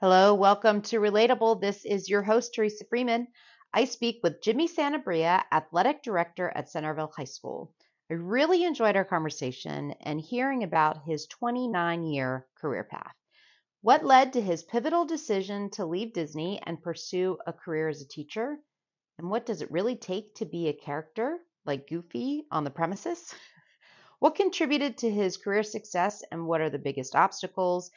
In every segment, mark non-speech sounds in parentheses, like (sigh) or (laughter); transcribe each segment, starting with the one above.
Hello, welcome to Relatable. This is your host, Teresa Freeman. I speak with Jimmy Sanabria, Athletic Director at Centreville High School. I really enjoyed our conversation and hearing about his 29 year career path. What led to his pivotal decision to leave Disney and pursue a career as a teacher? And what does it really take to be a character like Goofy on the premises? (laughs) What contributed to his career success and what are the biggest obstacles?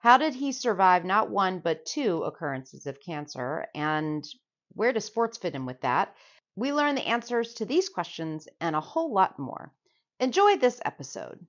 How did he survive not one, but two occurrences of cancer? And where does sports fit in with that? We learn the answers to these questions and a whole lot more. Enjoy this episode.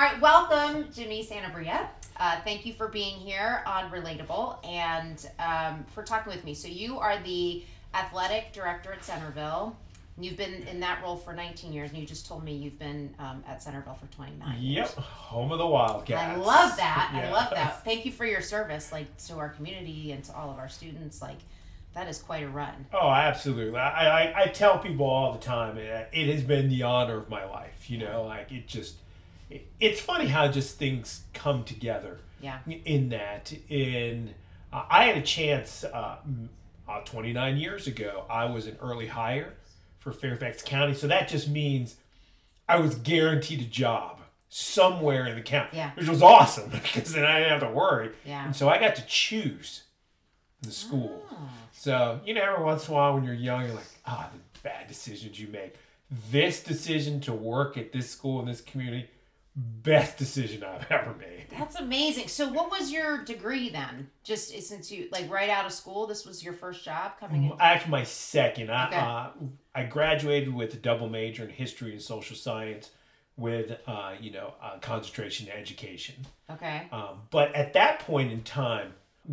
All right, welcome, Jimmy Sanabria. Uh, thank you for being here on Relatable and um, for talking with me. So, you are the athletic director at Centreville. You've been in that role for 19 years, and you just told me you've been um, at Centreville for 29 years. Yep, home of the Wildcats. I love that. I love that. Thank you for your service, like to our community and to all of our students. Like, that is quite a run. Oh, absolutely. I, I, I tell people all the time, eh, it has been the honor of my life. You know, like it just, it's funny how just things come together Yeah. in that. In uh, I had a chance uh, uh, 29 years ago. I was an early hire for Fairfax County, so that just means I was guaranteed a job somewhere in the county, Yeah. which was awesome (laughs) because then I didn't have to worry. Yeah. And so I got to choose the school. Oh. So, you know, every once in a while when you're young, you're like, ah, the bad decisions you make. This decision to work at this school in this community, best decision I've (laughs) ever made. That's amazing. So, what was your degree then? Just since you like right out of school, this was your first job coming in. Actually, my second. I, Okay. uh, I graduated with a double major in history and social science with, uh, you know, uh, concentration in education. Okay. Um, but at that point in time,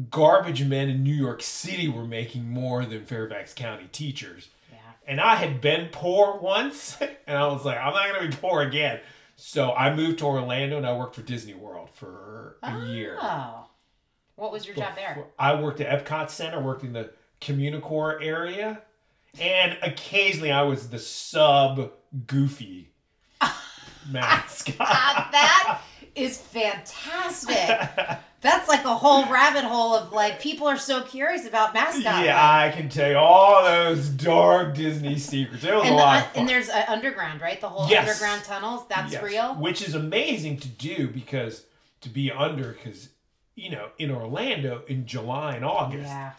garbage men in New York City were making more than Fairfax County teachers. Yeah. And I had been poor once, (laughs) and I was like, I'm not going to be poor again. So I moved to Orlando and I worked for Disney World for a year. Oh. What was your job there? I worked at Epcot Center, worked in the Communicore area, and occasionally I was the sub Goofy (laughs) mascot. That is fantastic. (laughs) That's like a whole rabbit hole of like people are so curious about mascot. yeah? I can tell you all those dark Disney secrets. It was and, a the, lot and there's uh, underground, right? The whole Yes. underground tunnels. That's Yes, real. Which is amazing to do because to be under, because, you know, in Orlando in July and August, Yeah.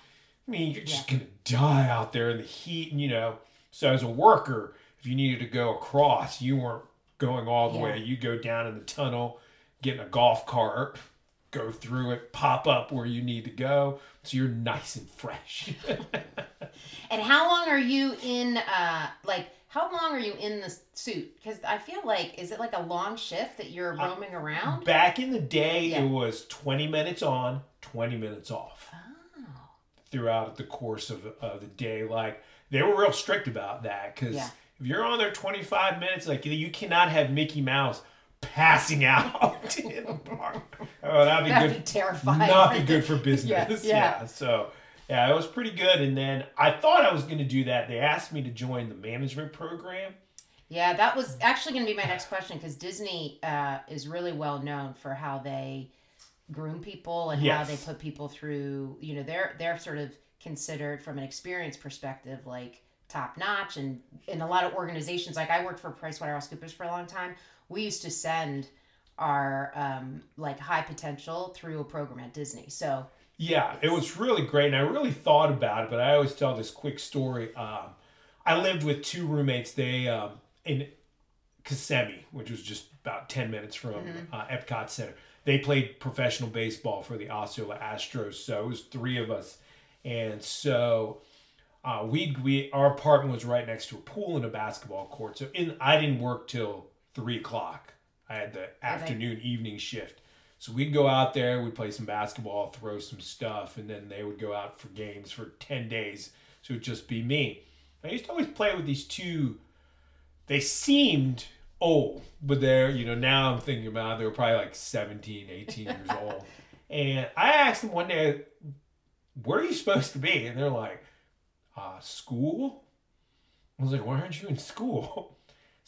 I mean, you're just going to die out there in the heat. And, you know, so as a worker, if you needed to go across, you weren't going all the Yeah. way. You go down in the tunnel, get in a golf cart, go through it, pop up where you need to go. So you're nice and fresh. (laughs) And how long are you in? Uh, like how long are you in the suit? Because I feel like is it like a long shift that you're roaming around? Back in the day, Yeah. it was 20 minutes on, 20 minutes off. Oh. throughout the course of, of the day. Like they were real strict about that because Yeah. if you're on there 25 minutes, like you cannot have Mickey Mouse passing out (laughs) in the park. Oh, that'd be That'd good. be terrifying. (laughs) Not be good for (laughs) business. yeah. yeah. So yeah, it was pretty good. And then I thought I was going to do that. They asked me to join the management program. Yeah, that was actually going to be my next question because Disney uh, is really well known for how they groom people and how they put people through. You know, they're they're sort of considered from an experience perspective like top notch, and in a lot of organizations, like I worked for PricewaterhouseCoopers for a long time. We used to send our um, like high potential through a program at Disney. So Yeah, it was really great, and I really thought about it. But I always tell this quick story. Um, I lived with two roommates. They um, in Kissimmee, which was just about ten minutes from uh, Epcot Center. They played professional baseball for the Osceola Astros. So it was three of us, and so uh, we we our apartment was right next to a pool and a basketball court. So in I didn't work till three o'clock. I had the afternoon evening shift. So we'd go out there, we'd play some basketball, throw some stuff, and then they would go out for games for 10 days. So it'd just be me. I used to always play with these two, they seemed old, but they're, you know, now I'm thinking about it, they were probably like 17, 18 years (laughs) old. And I asked them one day, where are you supposed to be? And they're like, uh, school? I was like, why aren't you in school?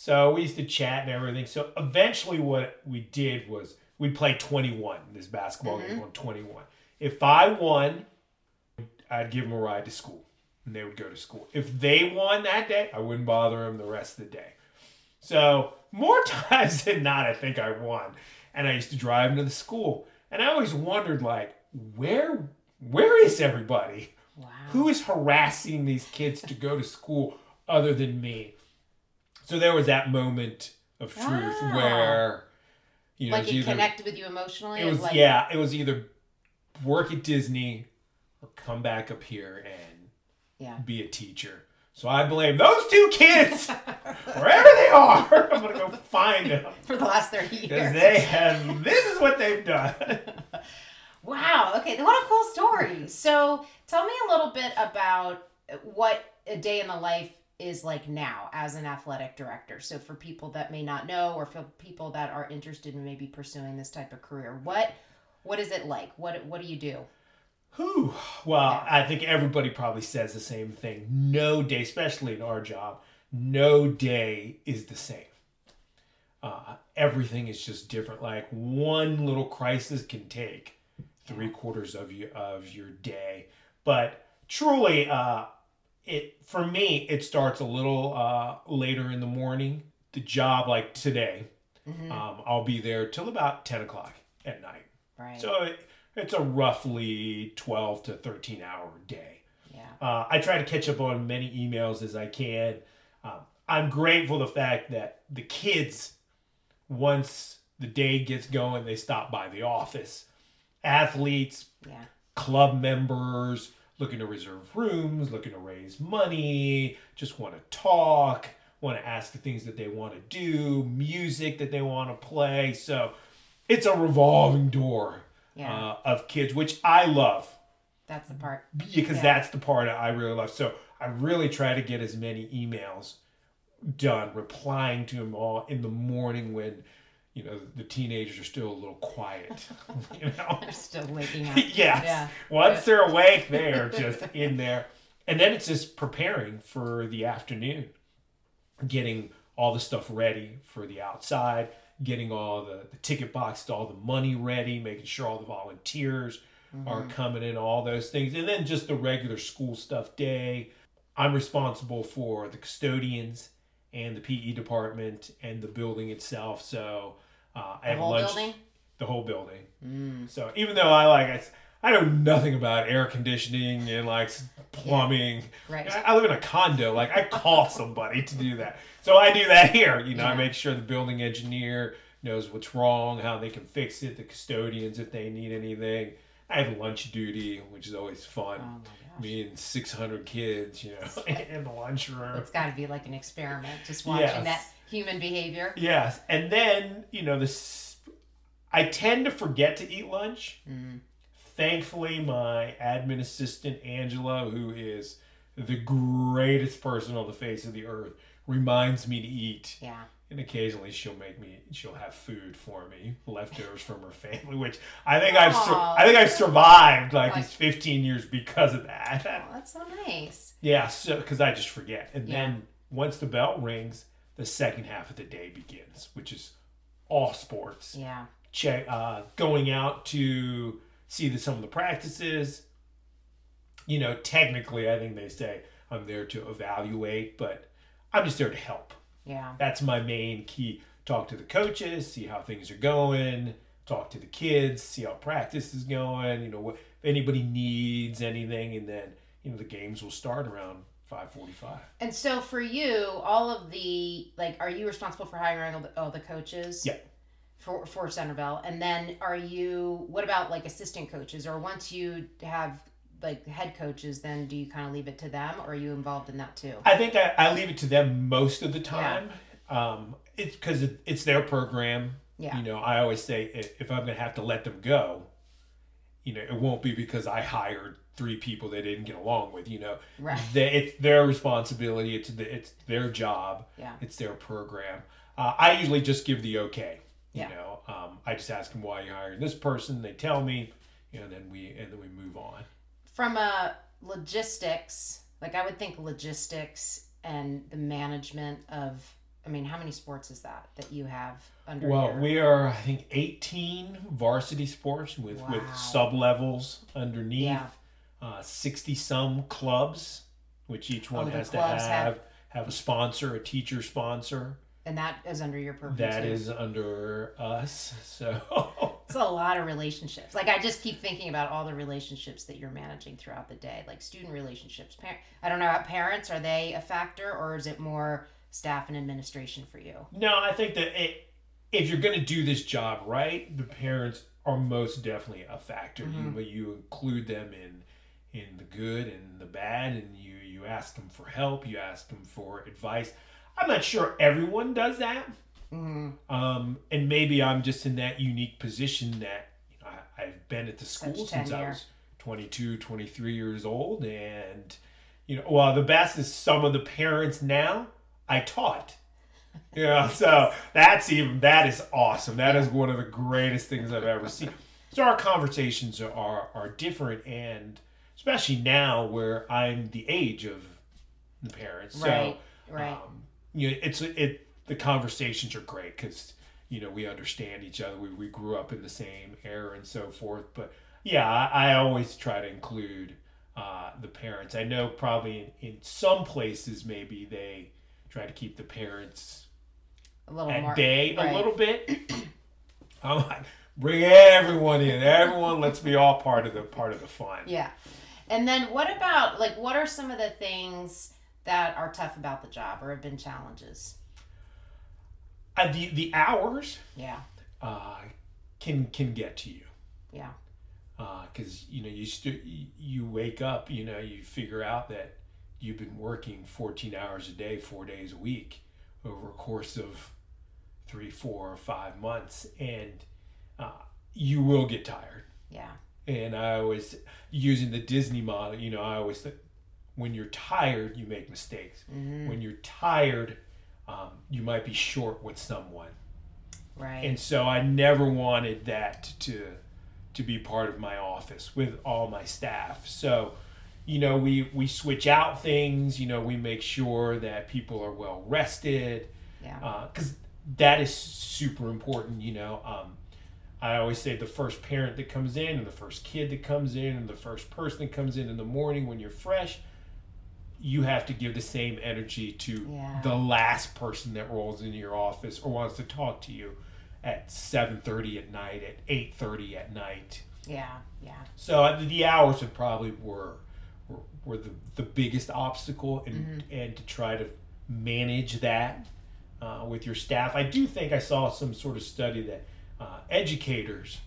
So we used to chat and everything. So eventually, what we did was we'd play 21, this basketball game mm-hmm. on 21. If I won, I'd give them a ride to school and they would go to school. If they won that day, I wouldn't bother them the rest of the day. So more (laughs) times than not, I think I won. And I used to drive them to the school. And I always wondered, like, where where is everybody? Wow. Who is harassing these kids to go to school other than me? So there was that moment of truth Wow. where you know like it either- connected with you emotionally? it was like, yeah, it was either work at Disney or come back up here and Yeah. be a teacher. So I blame those two kids (laughs) wherever they are. (laughs) I'm gonna go find them For the last 30 because years. they have. This is what they've done. (laughs) Wow. Okay. What a cool story. So tell me a little bit about what a day in the life is like now as an athletic director. So for people that may not know, or for people that are interested in maybe pursuing this type of career, what what is it like? What what do you do? Whew. Well, I think everybody probably says the same thing. No day, especially in our job, no day is the same. Uh, everything is just different. Like one little crisis can take three quarters of your of your day. But truly, uh, it for me, it starts a little uh, later in the morning. The job, like today, Mhm. um, I'll be there till about ten o'clock at night. right. So it, it's a roughly 12 to 13 hour day. yeah. Uh, I try to catch up on many emails as I can. Um, I'm grateful the fact that the kids, once the day gets going, they stop by the office. Athletes, Yeah. club members looking to reserve rooms, looking to raise money, just want to talk, want to ask the things that they want to do, music that they want to play. So it's a revolving door Yeah. uh, of kids, which I love That's the part. because Yeah. that's the part I really love. So I really try to get as many emails done, replying to them all in the morning when you know the teenagers are still a little quiet. (laughs) you know, They're still waking up. (laughs) yes. Yeah. Once they're awake, they are (laughs) just in there, and then it's just preparing for the afternoon, getting all the stuff ready for the outside, getting all the, the ticket boxes, all the money ready, making sure all the volunteers are mm-hmm. coming in, all those things, and then just the regular school stuff day. I'm responsible for the custodians and the PE department and the building itself. So uh, I The have whole lunch. building? The whole building. Mm. So even though I like I, I know nothing about air conditioning and like plumbing. Right. I, I live in a condo. Like I call somebody to do that. So I do that here. You know, I make sure the building engineer knows what's wrong, how they can fix it, the custodians if they need anything. I have lunch duty, which is always fun. Oh. Me and 600 kids, you know, (laughs) (laughs) in the lunchroom. It's got to be like an experiment, just watching Yes. that human behavior. Yes, and then you know this. I tend to forget to eat lunch. Mm. Thankfully, my admin assistant Angela, who is the greatest person on the face of the earth, reminds me to eat. Yeah. And occasionally, she'll make me. She'll have food for me, leftovers from her family, which I think I've. Sur- I think I've survived like Like- these 15 years because of that. Oh, that's so nice. Yeah, so because I just forget, and Yeah. then once the bell rings, the second half of the day begins, which is all sports. Yeah. Check, uh, going out to see the, some of the practices. You know, technically, I think they say I'm there to evaluate, but I'm just there to help. Yeah. That's my main key. Talk to the coaches, see how things are going. Talk to the kids, see how practice is going. You know, what if anybody needs anything, and then you know the games will start around five forty-five. And so for you, all of the like, are you responsible for hiring all the, all the coaches? Yeah. For for Centreville, and then are you? What about like assistant coaches, or once you have like head coaches, then do you kind of leave it to them, or are you involved in that too? I think I, I leave it to them most of the time. Um, it's because it, it's their program. Yeah. You know, I always say if I'm going to have to let them go, you know, it won't be because I hired three people they didn't get along with. You know, Right. They, it's their responsibility. It's the, it's their job. Yeah. It's their program. Uh, I usually just give the okay. You Yeah. know, um, I just ask them why you hired this person. They tell me, you know, then we and then we move on. From a logistics, like I would think logistics and the management of. I mean, how many sports is that that you have under? Well, your, we are I think 18 varsity sports with with sub levels underneath. Yeah. Uh, 60 some clubs, which each one Oh, has to have, have- have a sponsor, a teacher sponsor. and that is under your purview. That too. is under us. (laughs) So It's a lot of relationships. Like I just keep thinking about all the relationships that you're managing throughout the day, like student relationships. Par- I don't know about parents. Are they a factor, or is it more staff and administration for you? no, I think that it, if you're going to do this job right, the parents are most definitely a factor. You Mhm. but you include them in in the good and the bad, and you you ask them for help. You ask them for advice. I'm not sure everyone does that. Mm-hmm. Um, and maybe I'm just in that unique position that you know, I, I've been at the Such school since I was 22, 23 years old. And, you know, well, the best is some of the parents now I taught. You know, so (laughs) that's even, that is awesome. That is one of the greatest things I've ever seen. So our conversations are, are different. And especially now where I'm the age of the parents. So, Right, right. um, you know, it's it. The conversations are great because you know we understand each other. We, we grew up in the same era and so forth. But yeah, I, I always try to include uh, the parents. I know probably in, in some places maybe they try to keep the parents a little at more bay right. a little bit. (clears throat) I'm like, bring everyone in. Everyone, let's be all part of the part of the fun. Yeah. And then what about like what are some of the things that are tough about the job or have been challenges? Uh, the the hours Yeah. uh, can can get to you. Yeah. because you know you st- you wake up you know you figure out that you've been working 14 hours a day four days a week over a course of three four or five months and uh, you will get tired Yeah. and i always using the disney model you know i always think when you're tired you make mistakes Mm-hmm. when you're tired um, you might be short with someone Right. and so I never wanted that to to be part of my office with all my staff. So, you know, we we switch out things. You know, we make sure that people are well rested yeah. because that is super important. You know, um, I always say the first parent that comes in, and the first kid that comes in, and the first person that comes in in the morning when you're fresh. You have to give the same energy to Yeah. the last person that rolls into your office or wants to talk to you at 7.30 at night at 8.30 at night yeah. Yeah. so the hours have probably were were, were the, the biggest obstacle and and to try to manage that uh, with your staff i do think i saw some sort of study that uh, educators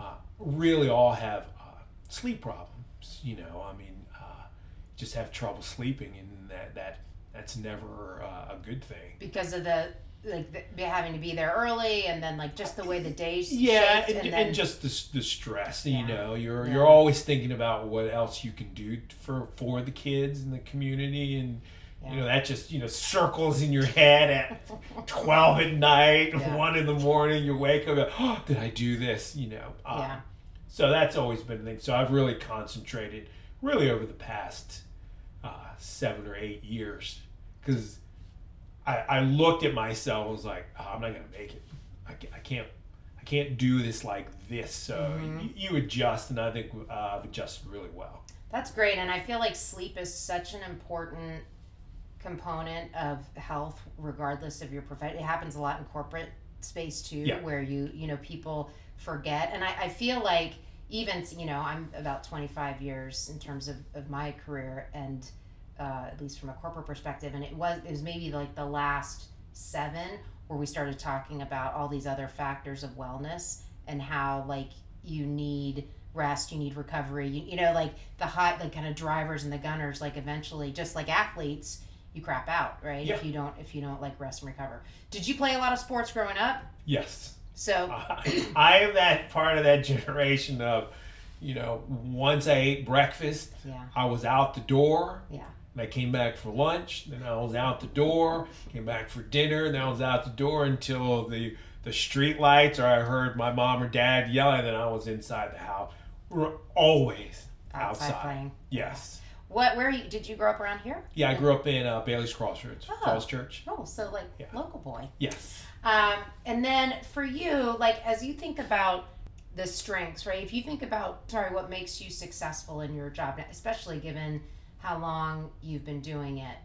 uh, really all have uh, sleep problems you know i mean just have trouble sleeping and that that that's never uh, a good thing Because of the like the, having to be there early and then like just the way the days yeah and, and, and, just the, the stress Yeah. you know you're Yeah. you're always thinking about what else you can do for for the kids and the community and Yeah. you know that just you know circles in your head at 12 at night Yeah. 1 in the morning you wake up oh, did i do this you know um, Yeah. so that's always been the thing so i've really concentrated really over the past uh, seven or eight years because I, I looked at myself and was like oh, i'm not gonna make it I, I can't i can't do this like this so Mm-hmm. y- you adjust and i think uh, i've adjusted really well That's great, and I feel like sleep is such an important component of health, regardless of your profession. It happens a lot in corporate space too, Yeah. where you you know people forget, and I, I feel like even you know I'm about 25 years in terms of, of my career, and uh, at least from a corporate perspective, and it was it was maybe like the last seven where we started talking about all these other factors of wellness and how like you need rest you need recovery you, you know like the hot like kind of drivers and the gunners like eventually just like athletes you crap out right? Yeah. if you don't if you don't like rest and recover. Did you play a lot of sports growing up? Yes So (laughs) I am that part of that generation of, you know, once I ate breakfast, yeah, I was out the door. yeah, And I came back for lunch. Then I was out the door. Came back for dinner. Then I was out the door until the the street lights, or I heard my mom or dad yelling. Then I was inside the house. We're always outside, outside. playing. Yes. What? Where you, did you grow up around here? Yeah, I grew up in uh, Bailey's Crossroads, Oh. Falls Church. Oh, so like Yeah. local boy. Yes. Um, and then for you, like as you think about the strengths, right? If you think about, sorry, what makes you successful in your job, especially given how long you've been doing it,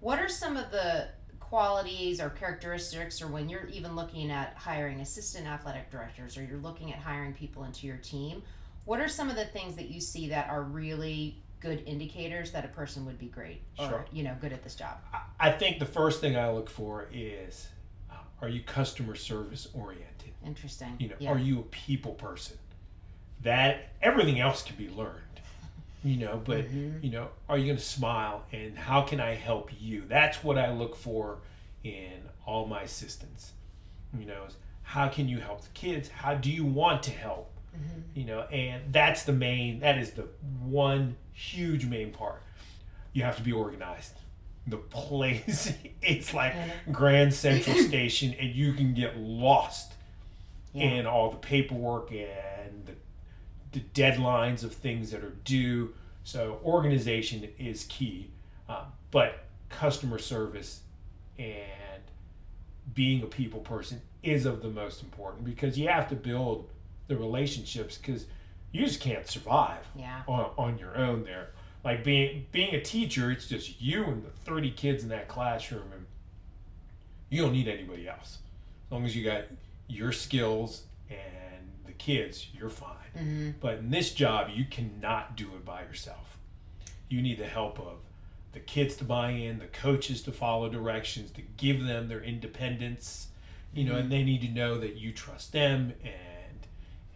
what are some of the qualities or characteristics, or when you're even looking at hiring assistant athletic directors, or you're looking at hiring people into your team, what are some of the things that you see that are really good indicators that a person would be great or Sure. you know good at this job? I- think the first thing I look for is, are you customer service oriented? Interesting. You know, yeah. are you a people person? That everything else can be learned. You know, but Mhm. you know, are you going to smile and how can I help you? That's what I look for in all my assistants. You know, is how can you help the kids? How do you want to help? Mhm. You know, and that's the main that is the one huge main part. You have to be organized. The place (laughs) it's like Grand Central Station and you can get lost Yeah. in all the paperwork and the, the deadlines of things that are due. So organization is key, um, but customer service and being a people person is of the most important because you have to build the relationships because you just can't survive Yeah. on, on your own there. Like being being a teacher, it's just you and the thirty kids in that classroom, and you don't need anybody else. As long as you got your skills and the kids, you're fine. hmm But in this job, you cannot do it by yourself. You need the help of the kids to buy in, the coaches to follow directions, to give them their independence, you know, and they need to know that you trust them and,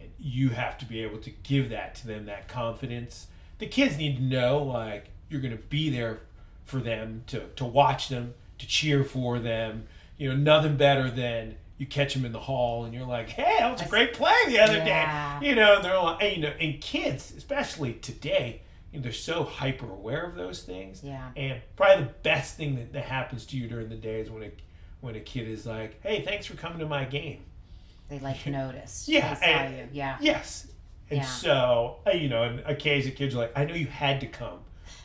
and you have to be able to give that to them, that confidence. The kids need to know, like, you're going to be there for them, to, to watch them, to cheer for them. You know, nothing better than you catch them in the hall and you're like, hey, that was a great play the other Yeah. day. You know, they're like, and, you know, and kids, especially today, you know, they're so hyper aware of those things. Yeah. And probably the best thing that, that happens to you during the day is when a when a kid is like, "Hey, thanks for coming to my game." They like (laughs) noticed. Yeah, and- you. Yeah. Yes. And Yeah. so, you know, and occasionally kids are like, "I know you had to come,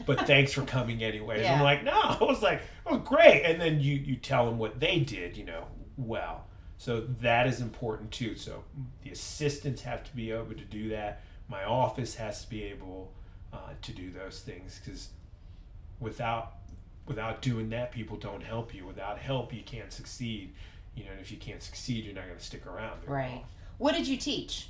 but (laughs) thanks for coming anyways." Yeah. I'm like, "No, (laughs) I was like, oh, great." And then you you tell them what they did, you know, well. So that is important too. So the assistants have to be able to do that. My office has to be able uh, to do those things because without without doing that, people don't help you. Without help, you can't succeed. You know, and if you can't succeed, you're not going to stick around. Right. long. What did you teach?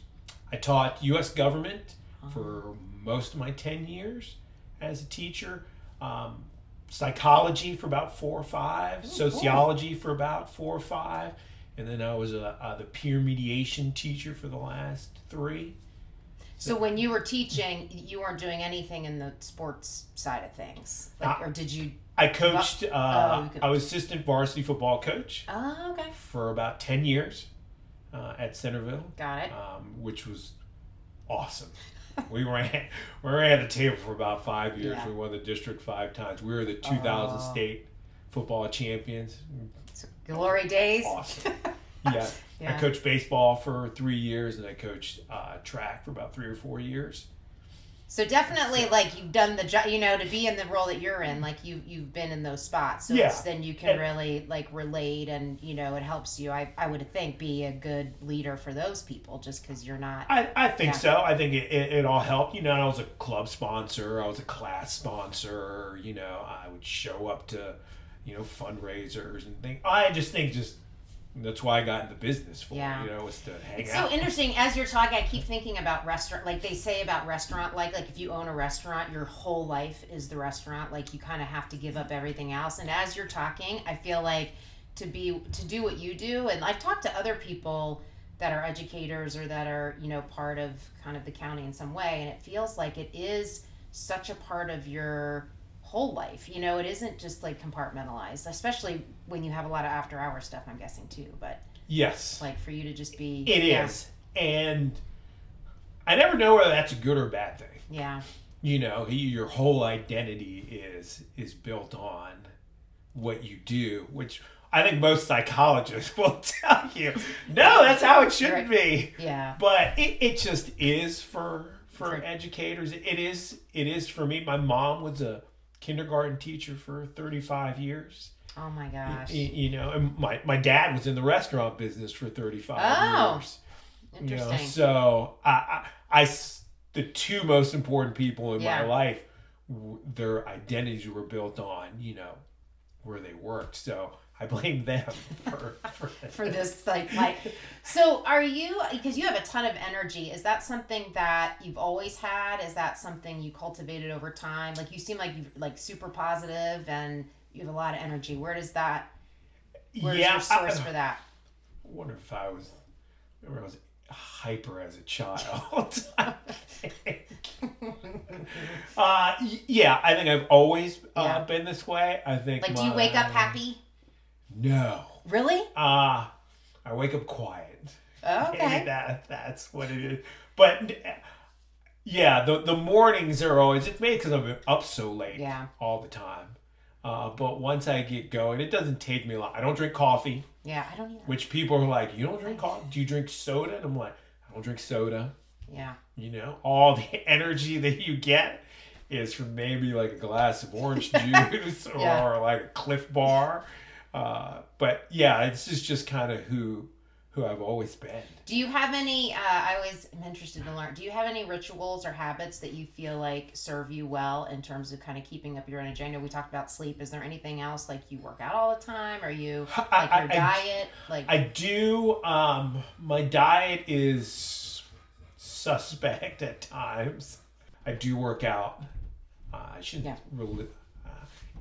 I taught U.S. government Uh-huh. for most of my 10 years as a teacher. Um, psychology for about four or five, cool. sociology for about four or five, and then I was a, uh, the peer mediation teacher for the last three. So when you were teaching, you weren't doing anything in the sports side of things, like, Uh, or did you? I coached. Uh, Oh, I was assistant varsity football coach Oh, okay, for about 10 years uh, at Centreville. got it. um, which was awesome. (laughs) we ran we ran the table for about five years. Yeah. We won the district five times. We were the 2000 Oh. state football champions. Glory days. Awesome. (laughs) yeah. I coached baseball for three years, and I coached uh, track for about three or four years. So definitely, like you've done the job, you know, to be in the role that you're in, like you you've been in those spots. So Yeah. then you can And- really like relate, and you know, it helps you. I I would think be a good leader for those people, just because you're not. I, I think Yeah. so. I think it, it, it all helped. You know, I was a club sponsor. I was a class sponsor. You know, I would show up to, you know, fundraisers and things. I just think just that's why I got in the business for. Yeah. You know, was to hang It's out. so interesting as you're talking. I keep thinking about restaurant. Like they say about restaurant, like like if you own a restaurant, your whole life is the restaurant. Like you kind of have to give up everything else. And as you're talking, I feel like to be to do what you do. And I've talked to other people that are educators or that are you know part of kind of the county in some way, and it feels like it is such a part of your whole life. You know, it isn't just like compartmentalized, especially when you have a lot of after hour stuff. I'm guessing too, but Yes. Like for you to just be. It is, yeah. And I never know whether that's a good or bad thing. Yeah. You know, your whole identity is is built on what you do, which I think most psychologists (laughs) will tell you, no, that's how it should Right. be. Yeah. But it, it just is for for For- educators. It is it is for me. My mom was a kindergarten teacher for 35 years. Oh my gosh. Y- You know, and my, my dad was in the restaurant business for 35 Oh, years. You know, Interesting. so I, the two most important people in Yeah. my life, their identities were built on, you know, where they worked. So I blame them (laughs) for, for, for this like like so are you because you have a ton of energy is that something that you've always had is that something you cultivated over time like you seem like you like super positive and you have a lot of energy where does that where's yeah, your source I, for that I wonder if I was, remember I was hyper as a child. (laughs) (laughs) Uh, yeah, I think I've always uh, Yeah. been this way. I think. like do you wake up happy No. really Uh, I wake up quiet. Maybe okay (laughs) that that's what it is. But yeah, the the mornings are always it's maybe because I'm up so late yeah all the time. Uh, but once I get going, it doesn't take me long. I don't drink coffee, yeah i don't either which people are like, "You don't drink coffee? Do you drink soda?" And I'm like, "I don't drink soda." yeah You know, all the (laughs) energy that you get is from maybe like a glass of orange (laughs) juice or Yeah. like a Clif Bar. Uh, but yeah, this is just kind of who who I've always been. do you have any uh, i always am interested to learn do you have any rituals or habits that you feel like serve you well in terms of kind of keeping up your energy i know we talked about sleep is there anything else like you work out all the time are you like I- your I- diet like I do. Um, my diet is suspect at times. I do work out. Uh, I shouldn't Yeah. really.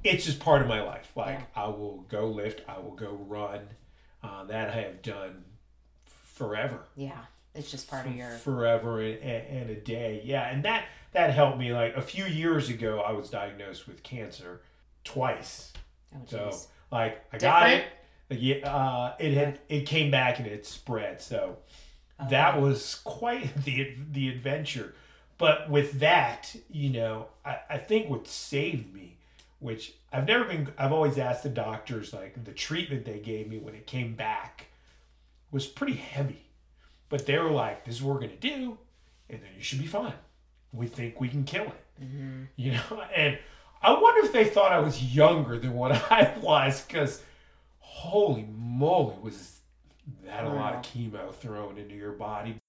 It's just part of my life. Like Yeah. I will go lift. I will go run. Uh, that I have done forever. yeah it's just part of your forever and, and, and a day. Yeah, and that that helped me. Like a few years ago, I was diagnosed with cancer twice. oh So like I got it. Yeah, uh, it had it came back and it spread. So that was quite (laughs) the the adventure. But with that, you know, I, I think what saved me, which I've never been I've always asked the doctors like the treatment they gave me when it came back was pretty heavy. But they were like, This is what we're gonna do, and then you should be fine. We think we can kill it. Mhm. You know, (laughs) and I wonder if they thought I was younger than what (laughs) I was, because holy moly, was that a lot of chemo thrown into your body?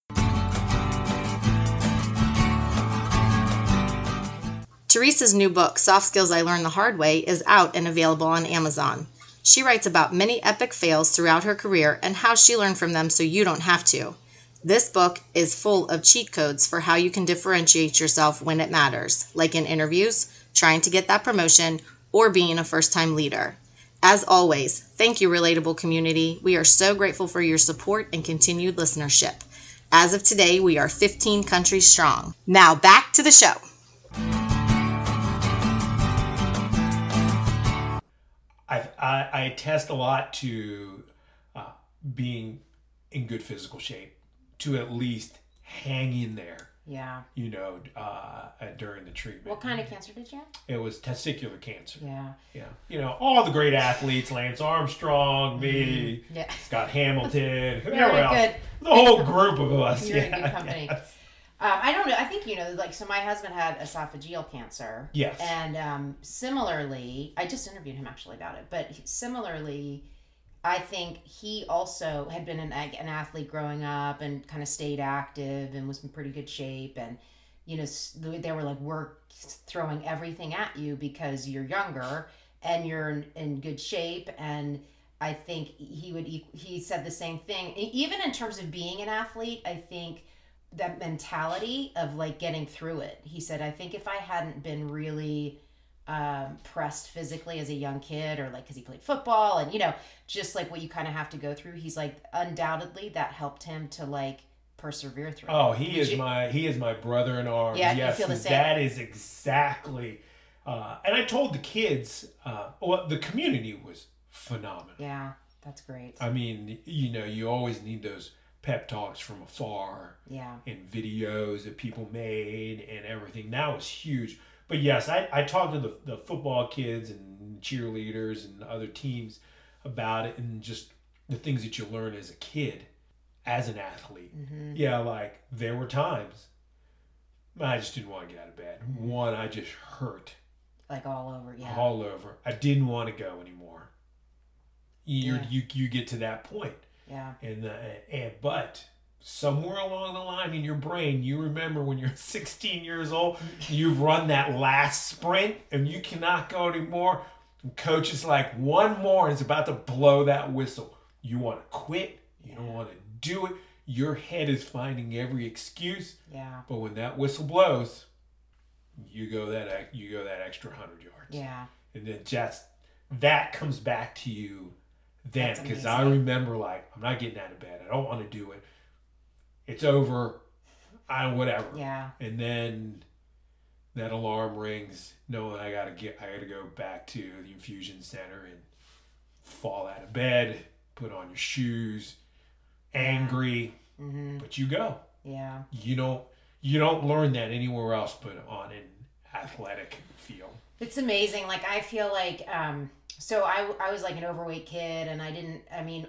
Teresa's new book, Soft Skills I Learned the Hard Way, is out and available on Amazon. She writes about many epic fails throughout her career and how she learned from them so you don't have to. This book is full of cheat codes for how you can differentiate yourself when it matters, like in interviews, trying to get that promotion, or being a first time leader. As always, thank you, Relatable Community. We are so grateful for your support and continued listenership. As of today, we are 15 countries strong. Now back to the show. I, I, I attest a lot to uh, being in good physical shape, to at least hang in there, yeah you know, uh, during the treatment. what kind of cancer did you have It was testicular cancer. yeah Yeah. You know, all the great athletes, Lance Armstrong, me, yeah Scott Hamilton, (laughs) whoever else. good. The whole group of us. You're in yeah, good company. yes. Um, I don't know. I think you know, like, so my husband had esophageal cancer. Yes. And um, similarly, I just interviewed him actually about it. But similarly, I think he also had been an, an athlete growing up and kind of stayed active and was in pretty good shape. And you know, they were like, "We're throwing everything at you because you're younger and you're in, in good shape." And I think he would. He said the same thing. Even in terms of being an athlete, I think that mentality of like getting through it. He said, I think if I hadn't been really um, pressed physically as a young kid, or like because he played football and you know, just like what you kind of have to go through, he's like, undoubtedly that helped him to like persevere through. Oh, he Would is you- my he is my brother in arms. Yeah, you yes, feel the same? that is exactly. Uh, and I told the kids, uh, well, the community was phenomenal. Yeah. That's great. I mean, you know, you always need those pep talks from afar yeah. and videos that people made and everything. That was huge. But yes, I, I talked to the, the football kids and cheerleaders and other teams about it and just the things that you learn as a kid, as an athlete. Mm-hmm. Yeah, like there were times I just didn't want to get out of bed. One, I just hurt Like all over. Yeah. all over. I didn't want to go anymore. You Yeah. you you get to that point, yeah. and uh, and but somewhere along the line in your brain, you remember when you're (laughs) 16 years old, you've run that last sprint and you cannot go anymore. And coach is like, one more is about to blow that whistle. You want to quit. You don't want to do it. Your head is finding every excuse. Yeah. But when that whistle blows, you go that you go that extra hundred yards Yeah. and then just that comes back to you then because I remember like I'm not getting out of bed. I don't want to do it. It's over. I whatever. Yeah. And then that alarm rings, knowing I gotta get I gotta go back to the infusion center and fall out of bed, put on your shoes, angry, Mm-hmm. but you go. Yeah. You don't you don't learn that anywhere else but on an athletic field. It's amazing. Like I feel like um so I, I was like an overweight kid and I didn't I mean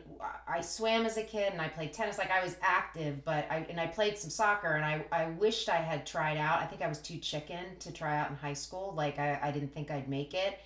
I swam as a kid and I played tennis. Like I was active but I and I played some soccer and I, I wished I had tried out. I think I was too chicken to try out in high school. Like I, I didn't think I'd make it.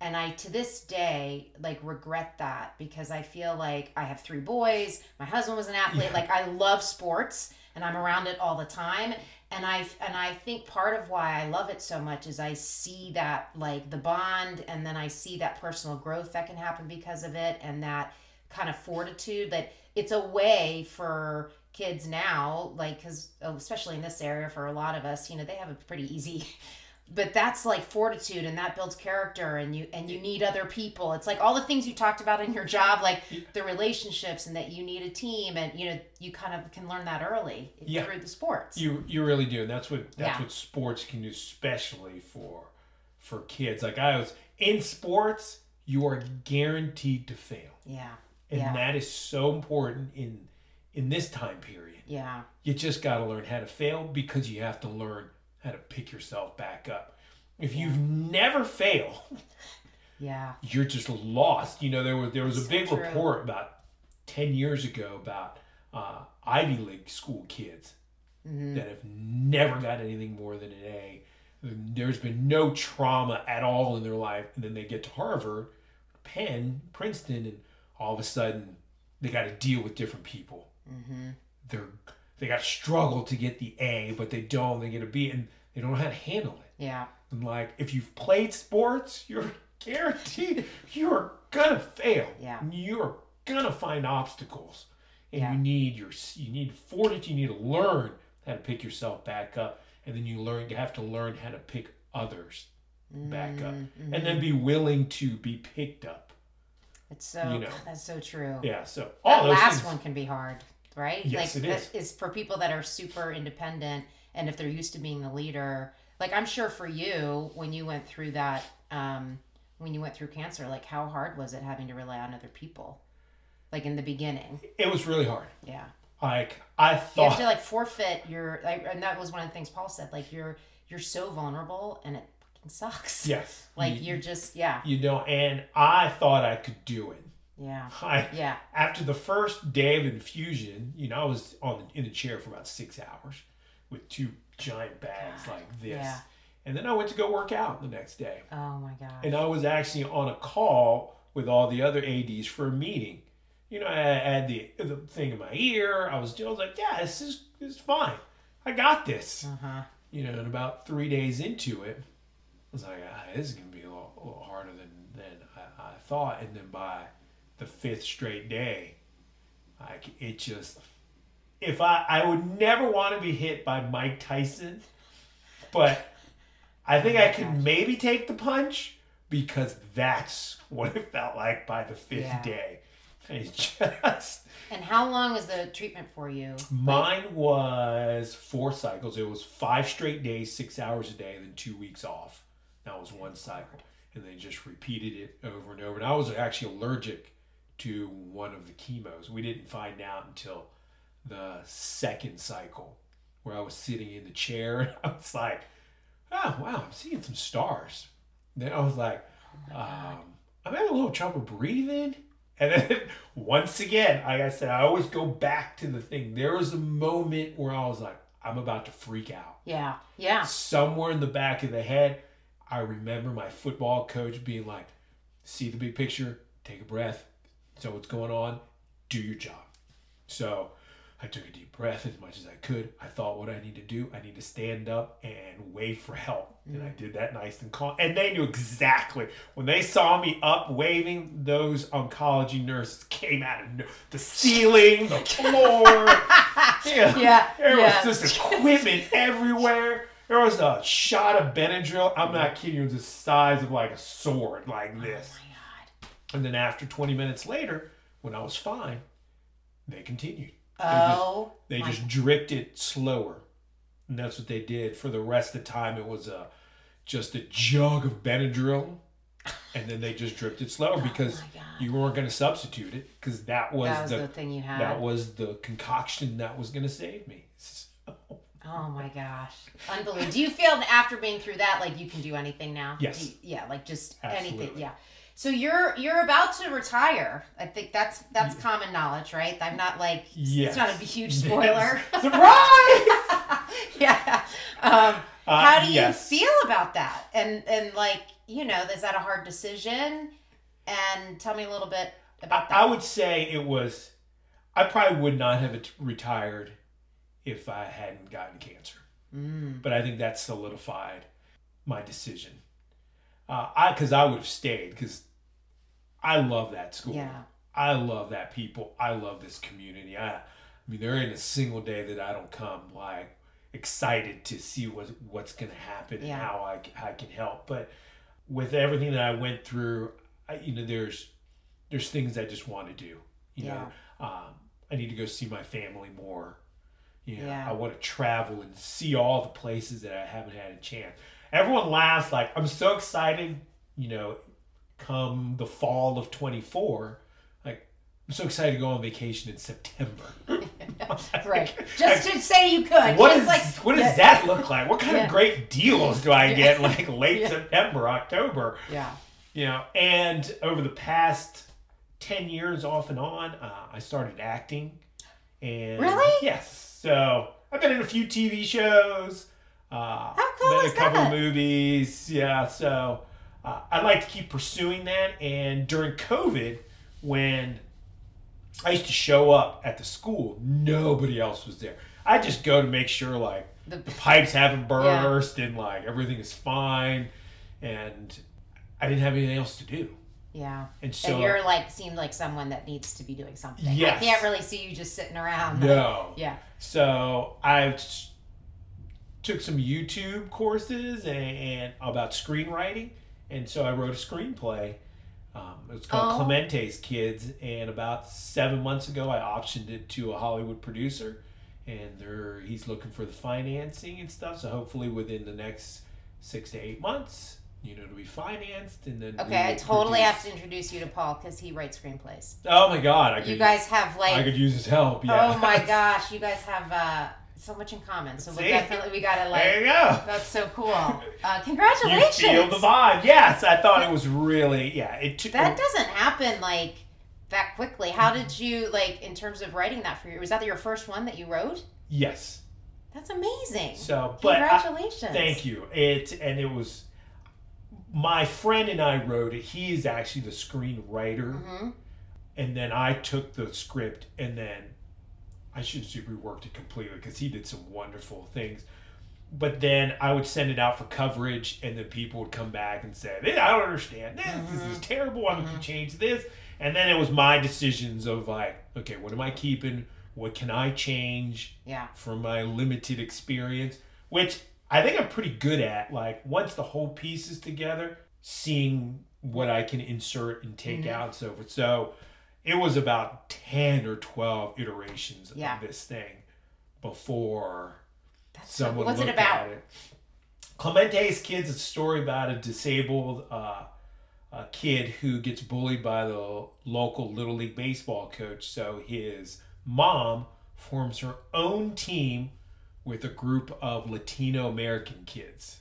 And I to this day like regret that because I feel like I have three boys my husband was an athlete. Like I love sports and I'm around it all the time and I and I think part of why I love it so much is I see that like the bond and then I see that personal growth that can happen because of it and that kind of fortitude that it's a way for kids now like cuz oh, especially in this area for a lot of us you know they have a pretty easy (laughs) but that's like fortitude and that builds character and you and you need other people it's like all the things you talked about in your job like the relationships and that you need a team and you know you kind of can learn that early Yeah. through the sports You you really do, and that's what that's Yeah. what sports can do, especially for for kids. Like I was in sports, you are guaranteed to fail, yeah and Yeah. that is so important in in this time period. yeah You just got to learn how to fail because you have to learn how to pick yourself back up. If you've never failed, (laughs) yeah you're just lost. You know, there was there was a big true. report about ten years ago about uh, Ivy League school kids hmm that have never got anything more than an A. There's been no trauma at all in their life, and then they get to Harvard, Penn, Princeton, and all of a sudden they got to deal with different people. hmm They're they got to struggle to get the A, but they don't. They get a B, and they don't know how to handle it. yeah And like, if you've played sports, you're guaranteed (laughs) you're gonna fail. Yeah. You're gonna find obstacles, and Yeah. you need your you need fortitude. You need to learn how to pick yourself back up, and then you learn you have to learn how to pick others back up, Mhm, and then be willing to be picked up. it's so you know. God, that's so true Yeah. So all that those last things. one can be hard right? Yes, like it is. for people that are super independent and if they're used to being the leader like i'm sure for you when you went through that um when you went through cancer like how hard was it having to rely on other people? Like in the beginning. It was really hard. yeah. Like I thought you have to like forfeit your like and that was one of the things paul said like you're you're so vulnerable and it fucking sucks. Yes. like you, you're just yeah. You know, and I thought I could do it. Yeah I yeah after the first day of infusion, you know, I was on the, in the chair for about six hours with two giant bags God, like this, yeah. and then I went to go work out the next day, oh my god and I was actually on a call with all the other ads for a meeting. You know, I had the the thing in my ear. I was doing. I was like, yeah, this is this is fine. I got this. uh-huh You know, and about three days into it, I was like, ah, this is gonna be a little, a little harder than than I, I thought. And then by the fifth straight day, like it just, if I I would never want to be hit by Mike Tyson, but I think I could maybe take the punch because that's what it felt like by the fifth Yeah. day. It's just and how long was the treatment for you Mine was four cycles. It was five straight days, six hours a day, then two weeks off. That was one cycle. And they just repeated it over and over. And I was actually allergic to one of the chemos. We didn't find out until the second cycle where I was sitting in the chair (laughs) and I was like, oh, wow, I'm seeing some stars. Then I was like, um, I'm having a little trouble breathing. And then (laughs) once again, like I said, I always go back to the thing. There was a moment where I was like, I'm about to freak out. Yeah. Yeah. Somewhere in the back of the head, I remember my football coach being like, see the big picture, take a breath, so what's going on, do your job. So I took a deep breath as much as I could. I thought what I need to do, I need to stand up and wave for help. And I mm. did that nice and calm. And they knew exactly. When they saw me up waving, those oncology nurses came out of the ceiling, the floor. (laughs) yeah. Yeah, There yeah. was just equipment everywhere. There was a shot of Benadryl. I'm not kidding you. It was the size of like a sword, like this. Oh And then after 20 minutes later, when I was fine, they continued. Oh. They my- just dripped it slower. And that's what they did. For the rest of the time, it was a, just a jug of Benadryl. And then they just dripped it slower (laughs) oh because Oh you weren't going to substitute it because that was, that was the, the, thing you had. that was the concoction that was going to save me. So, (laughs) Oh my gosh. Unbelievable. Do you feel after being through that, like you can do anything now? Yes. You- yeah, like just anything. Yeah. So you're you're about to retire. I think that's that's common knowledge, right? I'm not like Yes. it's not a huge spoiler. (laughs) Surprise! (laughs) yeah. Um, Uh, how do you feel about that? And and like, you know, is that a hard decision? And tell me a little bit about that. I would say it was. I probably would not have retired if I hadn't gotten cancer, Mm. but I think that solidified my decision. Uh, I because I would have stayed because I love that school. Yeah. I love that people. I love this community. I, I mean, there ain't a single day that I don't come like excited to see what what's going to happen and Yeah. how I can help. But with everything that I went through, I, you know, there's there's things I just want to do. You know, um, I need to go see my family more. You know, Yeah. I want to travel and see all the places that I haven't had a chance. Everyone laughs like I'm so excited. You know, come the fall of 24, like I'm so excited to go on vacation in September. (laughs) right. Just to say you could. What just like what does yeah. that look like? What kind Yeah. of great deals do I (laughs) get like late Yeah. September, October? Yeah. You know, and over the past 10 years off and on, uh, I started acting. And Really? Yes. So I've been in a few TV shows. Uh, How cool is a couple that? movies. Yeah. So uh, I'd like to keep pursuing that. And during COVID, when I used to show up at the school, nobody else was there. I just go to make sure like The, the pipes haven't (laughs) burst and like everything is fine, and I didn't have anything else to do. yeah. And so and you're like seem like someone that needs to be doing something. Yes. I can't really see you just sitting around. no. (laughs) Yeah. So I t- took some YouTube courses and, and about screenwriting, and so I wrote a screenplay. Um, it's called Oh. Clemente's Kids, and about seven months ago, I optioned it to a Hollywood producer, and they're he's looking for the financing and stuff. So hopefully, within the next six to eight months, you know, to be financed, and then Okay, I totally produce- have to introduce you to Paul because he writes screenplays. Oh my God! I could, You guys have like I could use his help. Yeah. Oh my (laughs) gosh, you guys have uh, so much in common. So we See? definitely we gotta like. There you go. That's so cool. (laughs) Uh, You congratulations. feel the vibe. Yes, I thought it was really yeah. It took that doesn't happen like that quickly. How did you like in terms of writing that for you? Was that your first one that you wrote? yes. That's amazing. So, but I, Congratulations. thank you. It and it was my friend and I wrote it. He is actually the screenwriter, hmm and then I took the script and then I should have reworked it completely because he did some wonderful things. But then I would send it out for coverage, and then people would come back and say, "Hey, "I don't understand this. This is terrible. I need to change this." And then it was my decisions of like, okay, what am I keeping? What can I change? Yeah. from my limited experience, which I think I'm pretty good at. Like once the whole piece is together, seeing what I can insert and take Mhm. out and so forth. So it was about ten or twelve iterations Yeah. of this thing before That's someone what's it looked about? at it. Clemente's kids, is a story about a disabled uh, a kid who gets bullied by the local little league baseball coach. So his mom forms her own team with a group of Latino American kids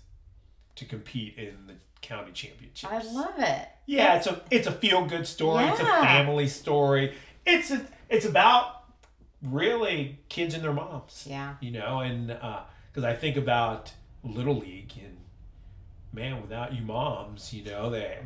to compete in the county championships. I love it. Yeah, it's a it's a feel good story. It's a family story. It's a, it's about really kids and their moms. Yeah. You know, and because I think about little league and man, without you moms, you know they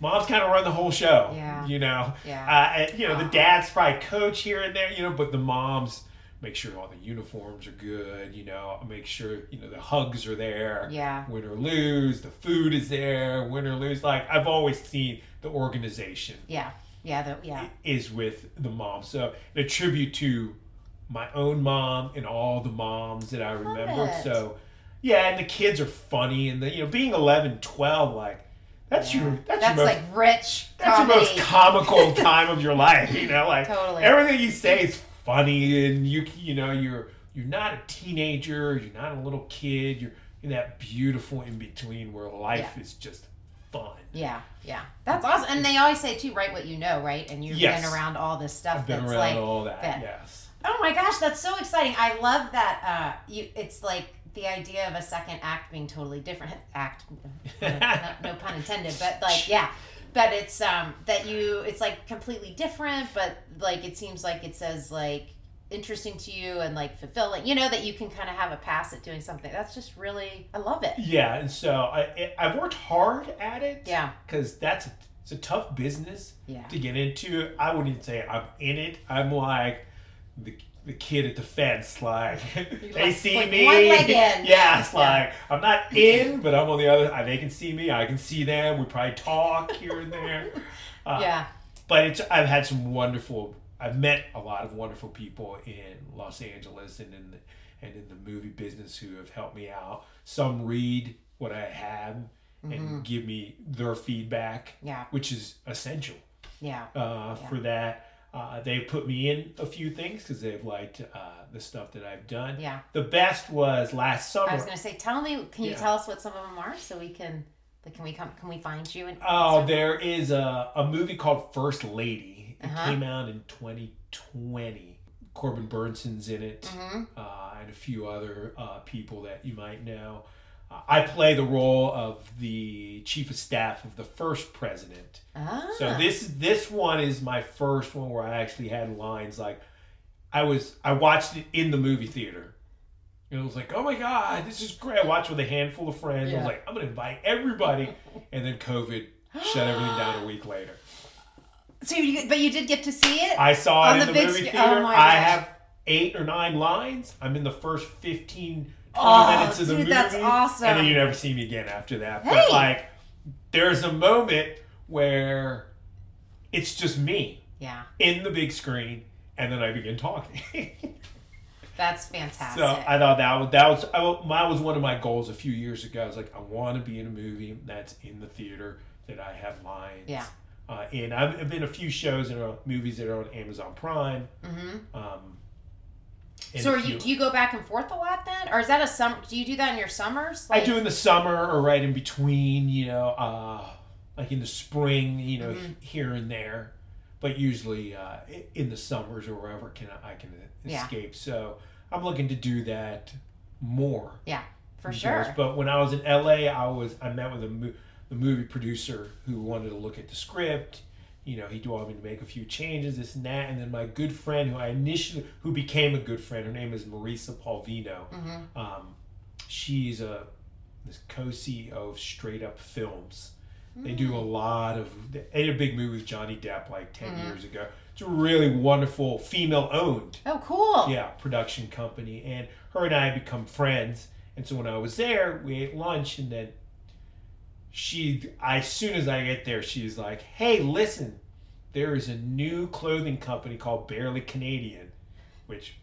moms kind of run the whole show. Yeah. You know. Yeah. Uh, and, you know the dads probably coach here and there. You know, but the moms make sure all the uniforms are good. You know, make sure you know the hugs are there Yeah. win or lose, the food is there, win or lose. Like I've always seen the organization Yeah. Yeah. The, yeah. is with the mom. So a tribute to my own mom and all the moms that I remember. So yeah, and the kids are funny and the you know, being 11, 12, like that's Yeah. your that's, That's your most like rich that's comedy. your most comical (laughs) time of your life, you know, like Totally. everything you say is funny and you you know, you're you're not a teenager, you're not a little kid, you're in that beautiful in between where life is just fun. Yeah, yeah, that's awesome. And they always say too, write what you know, right? And you've Yes. been around all this stuff I've been that's around like, all that, that. yes. oh my gosh, that's so exciting. I love that. Uh, you, it's like the idea of a second act being totally different. (laughs) Act, no, no pun intended, but like, yeah. But it's um that you, it's like completely different, but like it seems like it says like interesting to you and like fulfilling. You know that you can kind of have a pass at doing something. That's just really, I love it. Yeah, and so I I've worked hard at it. Yeah, because that's it's a tough business yeah, to get into. I wouldn't say I'm in it. I'm like the, the kid at the fence. Like (laughs) they like- see like me. one leg in. Yeah, (laughs) Yeah, it's like I'm not in, but I'm on the other. They can see me. I can see them. We probably talk here and there. (laughs) Uh, yeah, but it's I've had some wonderful. I've met a lot of wonderful people in Los Angeles and in the, and in the movie business who have helped me out. Some read what I have Mm-hmm. and give me their feedback, yeah, which is essential yeah. uh, for that. Uh, they've put me in a few things because they've liked uh, the stuff that I've done. Yeah. The best was last summer. I was gonna say, tell me, can you Yeah. tell us what some of them are so we can, like, can we come, can we find you? And Oh, there is a, a movie called First Lady. It Uh-huh. came out in 2020. Corbin Bernsen's in it, Mhm. uh, and a few other uh, people that you might know. I play the role of the chief of staff of the first president. Ah, So this this one is my first one where I actually had lines like I was I watched it in the movie theater. And it was like, oh my god, this is great. I watched with a handful of friends. I was like, I'm gonna invite everybody, and then COVID shut everything down a week later. so you, but you did get to see it. I saw it in the the, big movie sc- theater. oh I have eight or nine lines. I'm in the first 15, 20 Oh, minutes of the dude, movie. that's awesome. And then you never see me again after that. Hey. But like, there's a moment where it's just me yeah, in the big screen, and then I begin talking. (laughs) that's fantastic. so I thought that was that was I, that was one of my goals a few years ago. I was like, I want to be in a movie that's in the theater that I have lines. Yeah. Uh, and I've, I've been a few shows and movies that are on Amazon Prime. hmm Um, So are you, you go back and forth a lot then, or is that a summer? Do you do that in your summers? I do in the summer or right in between, you know, uh, like in the spring, you know, Mhm. here and there, but usually uh, in the summers or wherever can I can Yeah. escape. So I'm looking to do that more Yeah, for sure. But when I was in LA, I was I met with a mo- the movie producer who wanted to look at the script. You know, he wanted me to make a few changes, this and that, and then my good friend, who I initially, who became a good friend, her name is Marisa Polvino. hmm Um, she's a this co-CEO of Straight Up Films. They do a lot of. They did a big movie with Johnny Depp like 10 Mhm. years ago. It's a really wonderful female-owned Oh, cool. yeah production company, and her and I had become friends. And so when I was there, we ate lunch, and then she, I, as soon as I get there, she's like, "Hey, listen, there is a new clothing company called Barely Canadian, which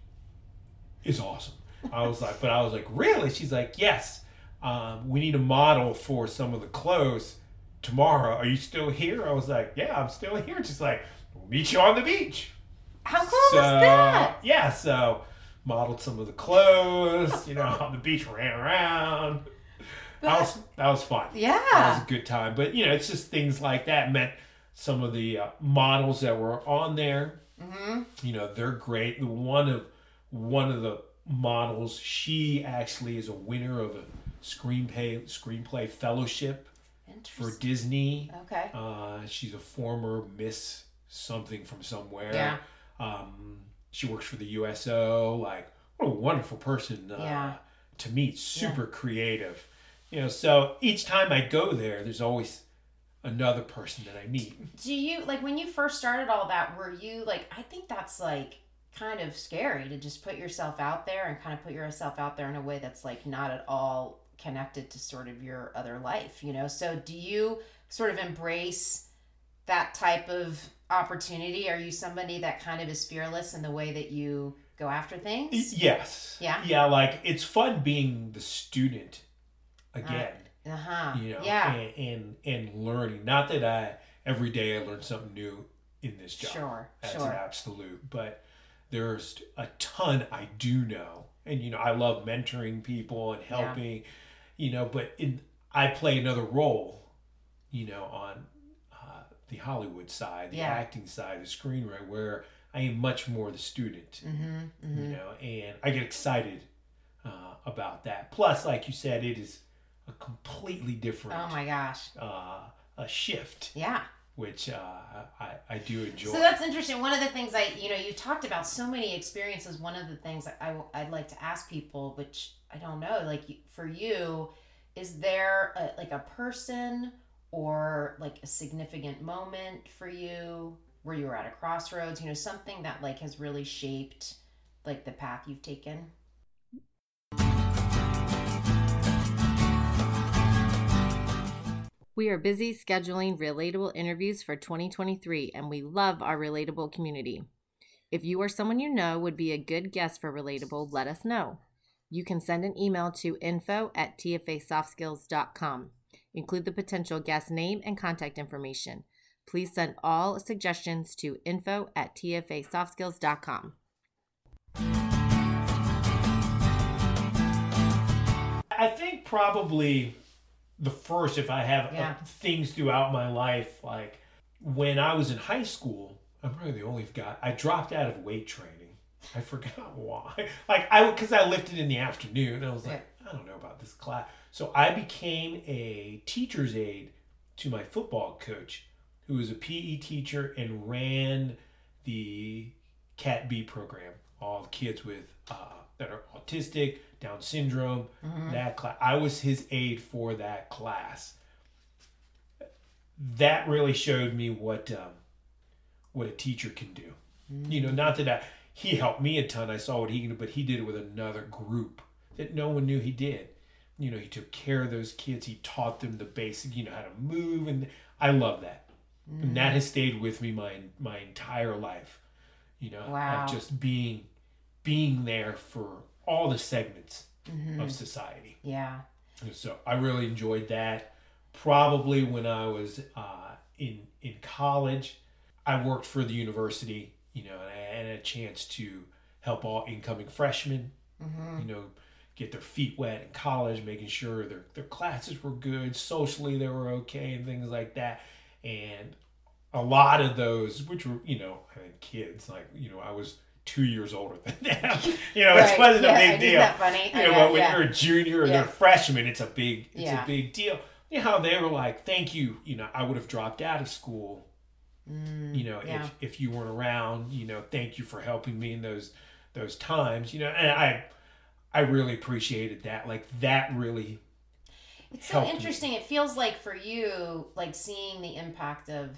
is awesome." I was like, "But I was like, really?" She's like, "Yes, um, we need a model for some of the clothes tomorrow. Are you still here?" I was like, "Yeah, I'm still here." Just like, "We'll meet you on the beach." How cool so, was that? Yeah, so modeled some of the clothes, you know, (laughs) on the beach, ran around. That was that was fun. Yeah. That was a good time. But you know, it's just things like that. Met some of the uh, models that were on there. Mm-hmm. You know, they're great. One of one of the models, she actually is a winner of a screenplay screenplay fellowship for Disney. Okay. Uh, she's a former Miss something from somewhere. Yeah. Um, she works for the USO. Like, what a wonderful person uh, Yeah. to meet. Super creative. You know, so each time I go there, there's always another person that I meet. Do you like when you first started all that? Were you like? I think that's like kind of scary to just put yourself out there and kind of put yourself out there in a way that's like not at all connected to sort of your other life. You know. So do you sort of embrace that type of opportunity? Are you somebody that kind of is fearless in the way that you go after things? Yes. Yeah. Yeah, like it's fun being the student again. Uh huh. you know, Yeah. and, and and learning. Not that I every day I learn something new in this job. Sure. That's an absolute. But there's a ton I do know, and you know I love mentoring people and Yeah. helping. You know, but in I play another role. You know, on uh, the Hollywood side, the Yeah. acting side, the screenwriter, where I am much more the student Mm-hmm. you Mm-hmm. know, and I get excited uh, about that. Plus, like you said, it is a completely different Oh my gosh. uh, a shift, Yeah. which uh, I, I do enjoy. So that's interesting. One of the things I, you know, you talked about so many experiences. One of the things I, I'd like to ask people, which I don't know, like for you, is there a, like a person or like a significant moment for you where you were at a crossroads, you know, something that like has really shaped like the path you've taken? We are busy scheduling relatable interviews for 2023, and we love our relatable community. If you or someone you know would be a good guest for Relatable, let us know. You can send an email to info at tfasoftskills.com. Include the potential guest name and contact information. Please send all suggestions to info at tfasoftskills.com. I think probably the first, if I have uh, things throughout my life, like when I was in high school, I'm probably the only guy. I dropped out of weight training. I (laughs) forgot why. Like I, because I lifted in the afternoon. I was like, I don't know about this class. So I became a teacher's aide to my football coach, who was a PE teacher and ran the Cat B program. All kids with uh, that are autistic, Down syndrome, mm-hmm. that class. I was his aide for that class. That really showed me what um, what a teacher can do. Mm. You know, not that I, he helped me a ton. I saw what he can do, but he did it with another group that no one knew he did. You know, he took care of those kids. He taught them the basic, you know, how to move, and I love that. And that mm. has stayed with me my my entire life. You know, Wow. of just being being there for all the segments Mm-hmm. of society. Yeah. And So I really enjoyed that. Probably when I was uh, in in college, I worked for the university, you know, and I had a chance to help all incoming freshmen, Mm-hmm. you know, get their feet wet in college, making sure their their classes were good, socially they were okay, and things like that. And a lot of those, which were you know, I mean, kids, like you know, I was two years older than them. (laughs) you know, Right. it wasn't Yeah, a big isn't deal that funny? you know, know, but when yeah. you're a junior or Yeah. a freshman, it's a big, it's Yeah. a big deal. You know how they were like, "Thank you." You know, I would have dropped out of school. you know, Mm, if if you weren't around, you know, thank you for helping me in those those times. You know, and I I really appreciated that. Like that really. It's so helped me. interesting. It feels like for you, like seeing the impact of,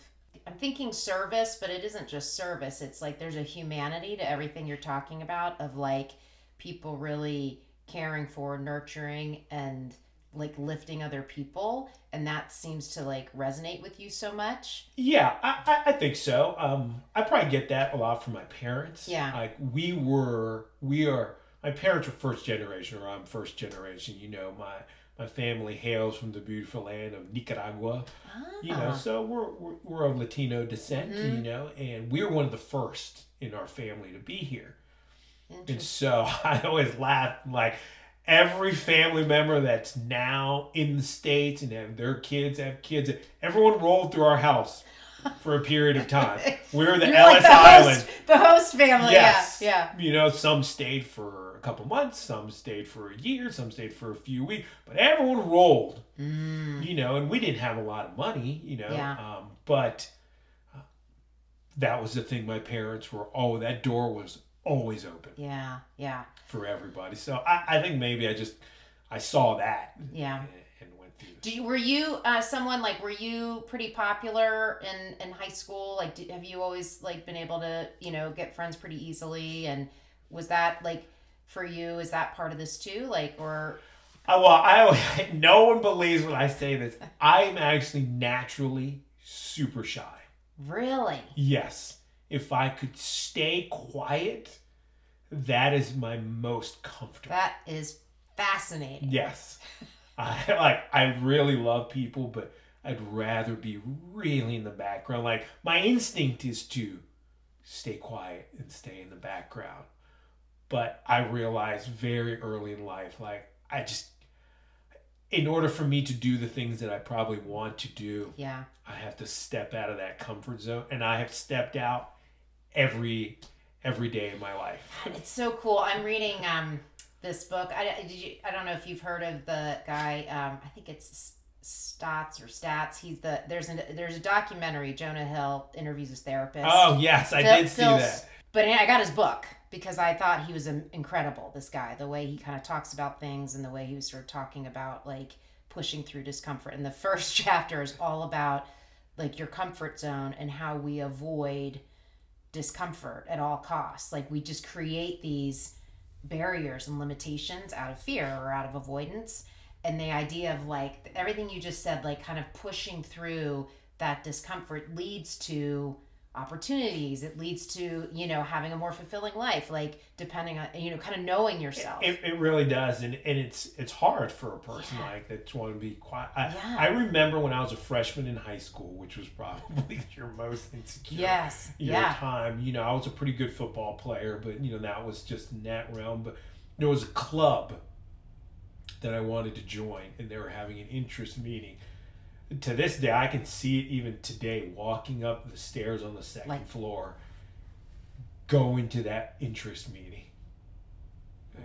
I'm thinking service, but it isn't just service. It's like there's a humanity to everything you're talking about of like people really caring for, nurturing, and like lifting other people. And that seems to like resonate with you so much. Yeah, I, I, I think so. Um, I probably get that a lot from my parents. Yeah. Like we were, we are. My parents were first generation, or I'm first generation. You know, my my family hails from the beautiful land of Nicaragua. You know, Ah. so we're we're, we're of Latino descent. Mhm. You know, and we're one of the first in our family to be here. And so (laughs) I always laugh like every family member that's now in the states and have their kids have kids, everyone rolled through our house for a period of time. (laughs) We're the You're Ellis like the Island. host, the host family. Yes. Yeah, You know, some stayed for a couple months, some stayed for a year, some stayed for a few weeks, but everyone rolled. Mm. You know, and we didn't have a lot of money. You know, Yeah. um, but uh, that was the thing. My parents were oh, that door was always open Yeah, yeah, for everybody. So I, I think maybe I just I saw that yeah. and, and went through. Do you, were you uh, someone like were you pretty popular in in high school? Like, did, have you always like been able to you know get friends pretty easily? And was that like for you? Is that part of this too? Like, or Oh, well, I (laughs) no one believes when I say this. I'm actually naturally super shy. really? Yes, if I could stay quiet, that is my most comfortable. That is fascinating. Yes. (laughs) I like I really love people, but I'd rather be really in the background. Like my instinct is to stay quiet and stay in the background. But I realized very early in life, like I just in order for me to do the things that I probably want to do, Yeah. I have to step out of that comfort zone. And I have stepped out every every day of my life. It's so cool. I'm reading um this book. I did you, I don't know if you've heard of the guy. Um, I think it's Stotts or Stats. He's the there's a there's a documentary. Jonah Hill interviews his therapist. Oh yes, I Phil- did see Phil's- that. But I got his book because I thought he was incredible. This guy, the way he kind of talks about things and the way he was sort of talking about like pushing through discomfort. And the first (laughs) chapter is all about like your comfort zone and how we avoid discomfort at all costs. Like we just create these barriers and limitations out of fear or out of avoidance. And the idea of like everything you just said, like kind of pushing through that discomfort leads to opportunities it leads to you know having a more fulfilling life like depending on you know kind of knowing yourself It, it really does, and, and it's it's hard for a person Yeah. like that to want to be quiet. I, Yeah. I remember when I was a freshman in high school, which was probably (laughs) your most insecure yes your yeah time. You know, I was a pretty good football player, but you know that was just in that realm. But there was a club that I wanted to join, and they were having an interest meeting. To this day, I can see it even today. Walking up the stairs on the second Like- floor, going to that interest meeting,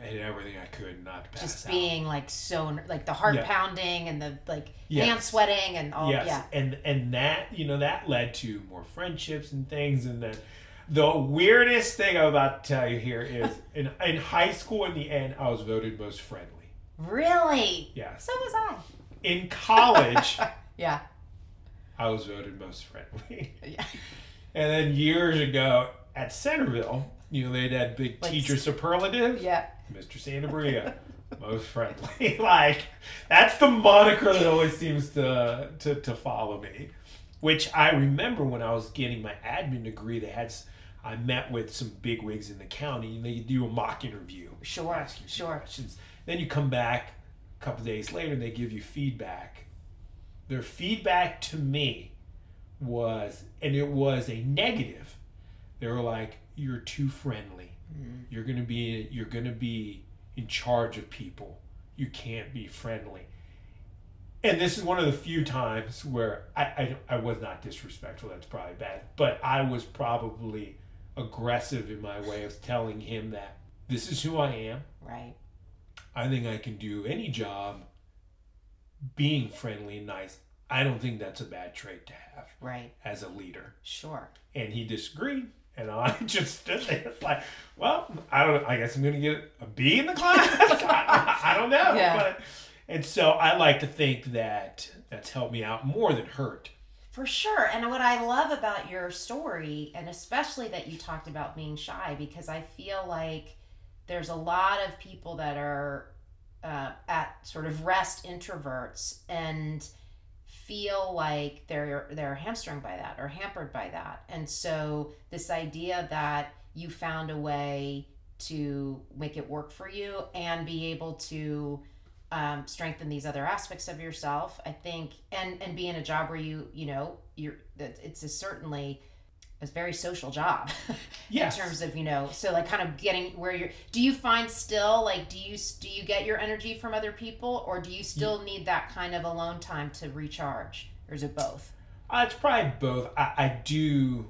and everything I could not pass just out. being like so like the heart Yeah. pounding and the like Yes. hand sweating and all yes, yeah and and that you know that led to more friendships and things, and then the weirdest thing I'm about to tell you here is (laughs) in in high school. In the end, I was voted most friendly. really Yes, so was i in college, (laughs) yeah I was voted most friendly, (laughs) yeah (laughs) and then years ago at Centreville, you know they had that big Like- teacher superlative. yeah Mr. Sanabria, (laughs) most friendly. like that's the moniker that always seems to, to to follow me. Which I remember when I was getting my admin degree, they had I met with some bigwigs in the county, and they do a mock interview. Sure, ask you sure. Questions. Then you come back a couple days later, and they give you feedback. Their feedback to me was, and it was a negative. They were like, "You're too friendly." Mm-hmm. you're gonna be you're gonna be in charge of people you can't be friendly and this is one of the few times where I, I i was not disrespectful that's probably bad but i was probably aggressive in my way of telling him that this is who i am right i think i can do any job being friendly and nice i don't think that's a bad trait to have right as a leader sure and he disagreed. And I (laughs) just stood there, it's like, well, I don't. I guess I'm gonna get a B in the class. (laughs) I, I don't know. Yeah. But, and so I like to think that that's helped me out more than hurt. For sure. And what I love about your story, and especially that you talked about being shy, because I feel like there's a lot of people that are uh, at sort of rest introverts and feel like they're they're hamstrung by that or hampered by that. And so this idea that you found a way to make it work for you and be able to um, strengthen these other aspects of yourself i think and and be in a job where you you know you're it's a certainly a very social job (laughs) Yes. in terms of you know so like kind of getting where you're do you find still like do you do you get your energy from other people or do you still need that kind of alone time to recharge or is it both Uh, it's probably both. I, I do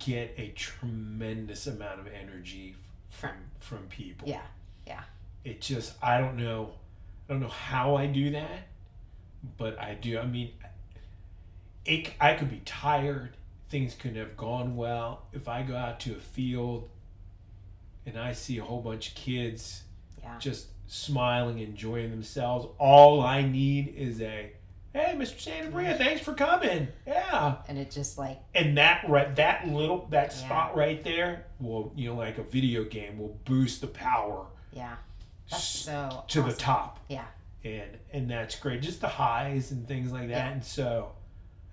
get a tremendous amount of energy from from people. Yeah yeah It just I don't know, I don't know how I do that, but I do. I mean, it I could be tired. Things couldn't have gone well if I go out to a field and I see a whole bunch of kids yeah just smiling, enjoying themselves. All I need is a, "Hey, Mr. Sanabria, thanks for coming." Yeah, and it just like and that right, that little that Yeah. spot right there will, you know, like a video game, will boost the power yeah that's so to the top, yeah and and that's great. Just the highs and things like that, Yeah. and so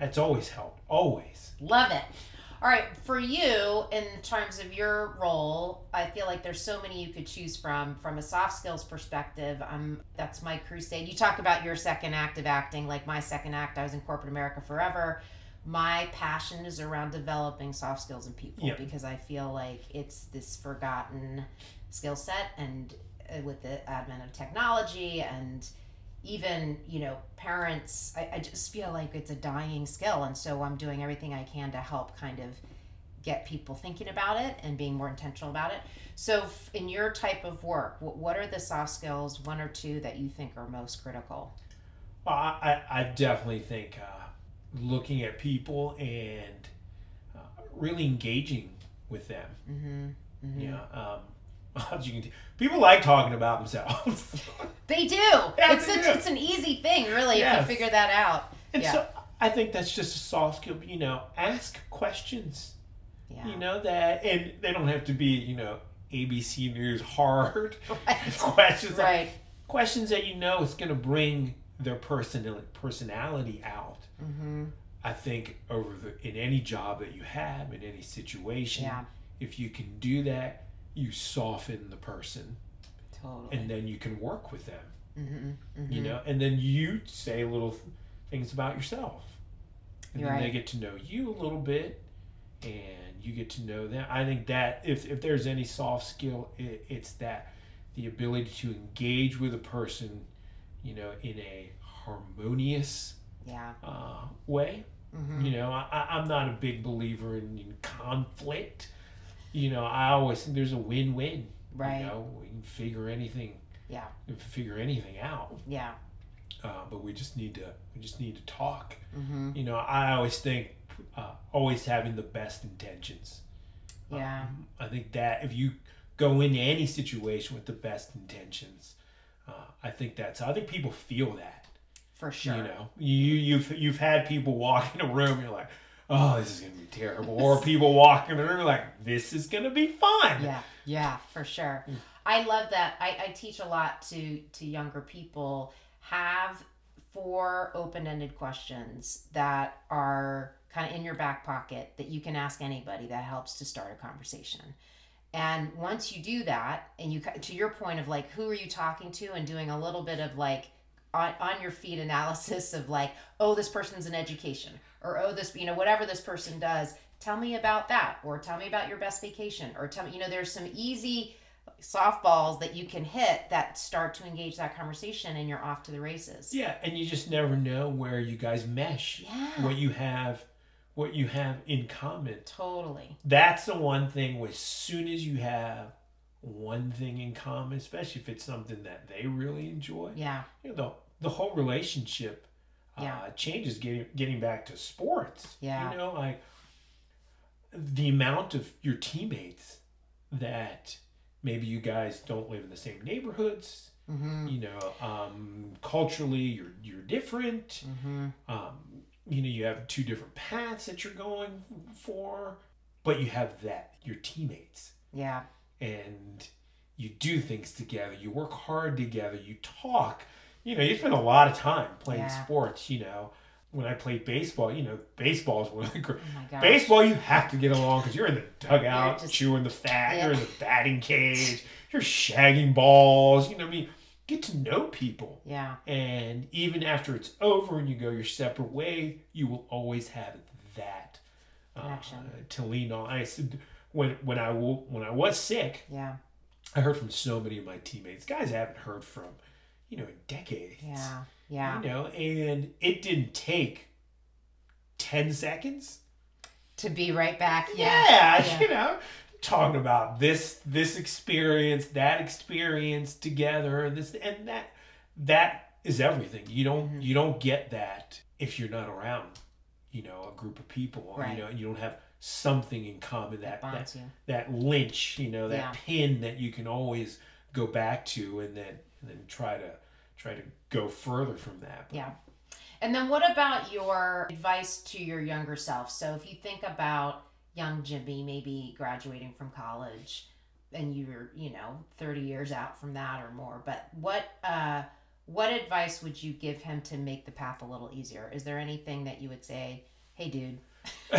that's always helped. Always. Love it. All right, for you, in terms of your role, I feel like there's so many you could choose from. From a soft skills perspective, um, that's my crusade. You talk about your second act of acting, like my second act. I was in corporate America forever. My passion is around developing soft skills in people Yep. because I feel like it's this forgotten skill set, and uh, with the advent of technology and even you know parents I, I just feel like it's a dying skill and so i'm doing everything i can to help kind of get people thinking about it and being more intentional about it so in your type of work what, what are the soft skills one or two that you think are most critical Well, I, I definitely think uh, looking at people and uh, really engaging with them. mm-hmm. Mm-hmm. Yeah. Um, as you can, people like talking about themselves, (laughs) they do Yeah, it's they such, do. it's an easy thing really Yes. if you figure that out and Yeah. so I think that's just a soft skill. You know, ask questions. yeah You know that, and they don't have to be you know ABC News hard (laughs) right questions. right Questions that you know is going to bring their personal personality out. mm-hmm. I think over the in any job that you have in any situation, yeah if you can do that, you soften the person, totally and then you can work with them. mm-hmm. You know, and then you say little th- things about yourself, and You're then they get to know you a little bit, and you get to know them. I think that if if there's any soft skill, it, it's that the ability to engage with a person, you know, in a harmonious yeah uh, way. mm-hmm. You know, I, I- I'm not a big believer in, in conflict. You know, I always think there's a win-win. right You know, we can figure anything. Yeah. Figure anything out. yeah Uh, but we just need to. We just need to talk. mm-hmm. You know, I always think uh, always having the best intentions. yeah Um, I think that if you go into any situation with the best intentions, uh, I think that's. I think people feel that. for sure You know, you you've you've had people walk in a room, you're like, oh, this is gonna be terrible, or people walking in the room, like, this is gonna be fun. yeah yeah for sure. Mm. i love that. I, I teach a lot to to younger people. Have four open-ended questions that are kind of in your back pocket that you can ask anybody that helps to start a conversation. And once you do that and you to your point of like who are you talking to and doing a little bit of like on, on your feet analysis of like oh this person's in education or oh this you know whatever this person does tell me about that or tell me about your best vacation or tell me you know there's some easy softballs that you can hit that start to engage that conversation and you're off to the races Yeah, and you just never know where you guys mesh, yeah what you have, what you have in common. totally That's the one thing. As soon as you have one thing in common, especially if it's something that they really enjoy, yeah you know, the whole relationship uh, changes. Getting getting back to sports, Yeah. you know, like the amount of your teammates that maybe you guys don't live in the same neighborhoods. mm-hmm You know, um, culturally you're you're different. mm-hmm Um, you know, you have two different paths that you're going for, but you have that your teammates yeah and you do things together. You work hard together. You talk. You know, you spend a lot of time playing Yeah. sports. You know, when I played baseball, you know, baseball is one of the great. oh Baseball, you have to get along because you're in the dugout, You're just- chewing the fat. Yeah. You're in the batting cage. You're shagging balls. You know, what I mean, get to know people. yeah And even after it's over and you go your separate way, you will always have that uh, to lean on. I said when when I when I was sick, Yeah. I heard from so many of my teammates, guys I haven't heard from, you know, in decades. Yeah. Yeah. You know, and it didn't take ten seconds. To be right back. Yeah, Yeah. Yeah. you know, talking about this this experience, that experience together, and this and that that is everything. You don't Mhm. you don't get that if you're not around, you know, a group of people. Right. You know, and you don't have something in common that that, you. that lynch, you know, that Yeah. pin that you can always go back to and then and then try to try to go further from that. But Yeah. And then what about your advice to your younger self? So if you think about young Jimmy maybe graduating from college and you're, you know, 30 years out from that or more, but what uh what advice would you give him to make the path a little easier? Is there anything that you would say, "Hey dude, (laughs)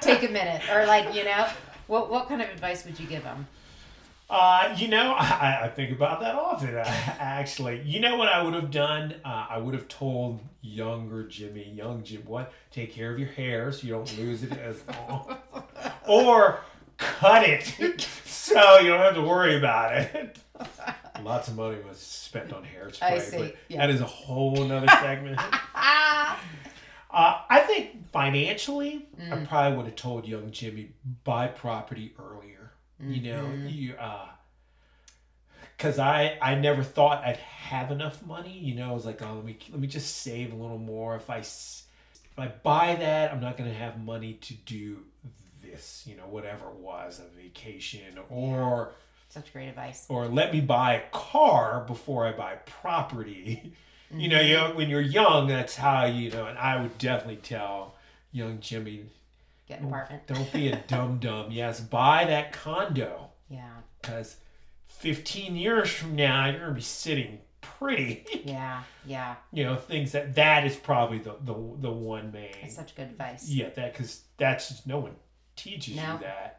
take a minute," or like, you know, what what kind of advice would you give him? Uh, you know, (laughs) I, I think about that often. uh, Actually, you know what I would have done? Uh, I would have told younger Jimmy, young Jim, what? Take care of your hair so you don't lose it as long, (laughs) or cut it (laughs) so you don't have to worry about it. Lots of money was spent on hairspray, I see, but yeah. that is a whole nother segment. Uh, I think financially, I Mm. probably would have told young Jimmy buy property earlier. You know, you uh, because I I never thought I'd have enough money. You know, I was like, oh, let me let me just save a little more. If I s- if I buy that, I'm not gonna have money to do this. You know, whatever it was, a vacation or such great advice. or let me buy a car before I buy property. (laughs) you know, Mm-hmm. you know, when you're young, that's how you know. And I would definitely tell young Jimmy, Get an apartment. don't be a dum dum. Yes, buy that condo Yeah. because 15 years from now you're gonna be sitting pretty. (laughs) Yeah. Yeah. you know, things that that is probably the the the one main. That's such good advice. Yeah, that because that's just no one teaches No. you that.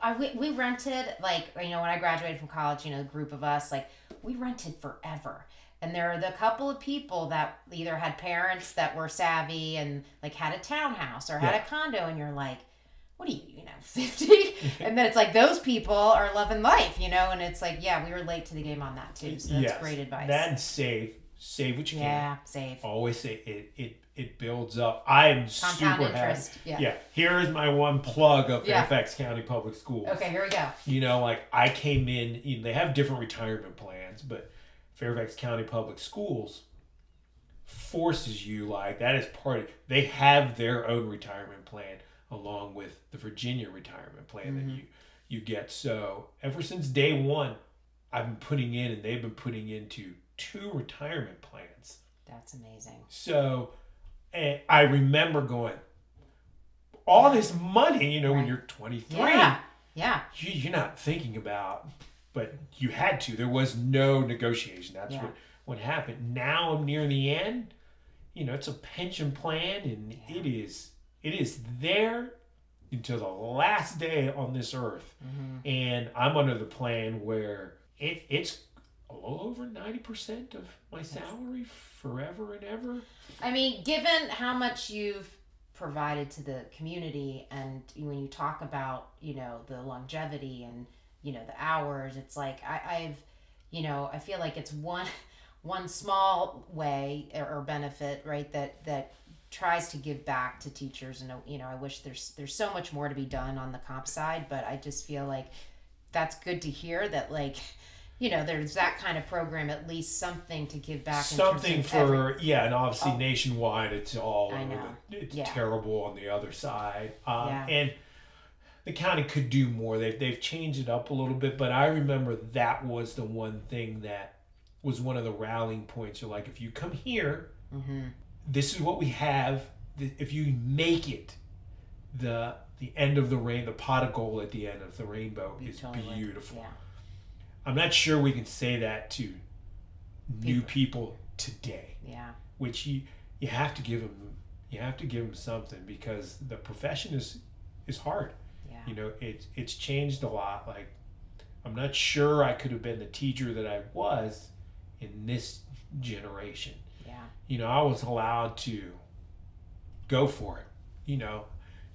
I, we, we rented like you know when I graduated from college, you know, a group of us like we rented forever. And there are the couple of people that either had parents that were savvy and like had a townhouse or had Yeah. a condo, and you're like, what are you, you know, (laughs) fifty? and then it's like those people are loving life, you know, and it's like, yeah, we were late to the game on that too. So that's Yes, great advice. That and save, save what you can. yeah, save. Always say it. It it builds up. I am Compound super interest. happy. Yeah. Yeah. Here is my one plug of Yeah. Fairfax County Public Schools. Okay, here we go. You know, like I came in. You know, they have different retirement plans, but Fairfax County Public Schools forces you like that is part of. They have their own retirement plan along with the Virginia retirement plan Mhm. that you you get. So ever since day one, I've been putting in, and they've been putting into two retirement plans. That's amazing. So and I remember going, all this money, you know, when you're 23, Yeah. Yeah. you, you're not thinking about, but you had to. There was no negotiation. That's Yeah. what, what happened. Now I'm near the end. You know, it's a pension plan, and Yeah. it is it is there until the last day on this earth. hmm And I'm under the plan where it, it's a little over 90% of my salary forever and ever. I mean, given how much you've provided to the community, and when you talk about, you know, the longevity and you know the hours, it's like I, I've, you know, I feel like it's one, (laughs) one small way or, benefit, right? That that tries to give back to teachers, and you know, I wish there's there's so much more to be done on the comp side, but I just feel like that's good to hear that like. (laughs) You know, there's that kind of program, at least something to give back. Something for, every- yeah, and obviously Oh. nationwide, it's all I know. the, it's Yeah. terrible on the other side. Um, Yeah. And the county could do more. They've, they've changed it up a little bit, but I remember that was the one thing that was one of the rallying points. You're like, if you come here, Mhm. this is what we have. If you make it, the the end of the rain, the pot of gold at the end of the rainbow You is totally beautiful. Yeah. I'm not sure we can say that to new people today, Yeah. which you you have to give them you have to give them something because the profession is is hard. Yeah. You know, it's it's changed a lot. Like I'm not sure I could have been the teacher that I was in this generation. Yeah. You know, I was allowed to go for it. You know,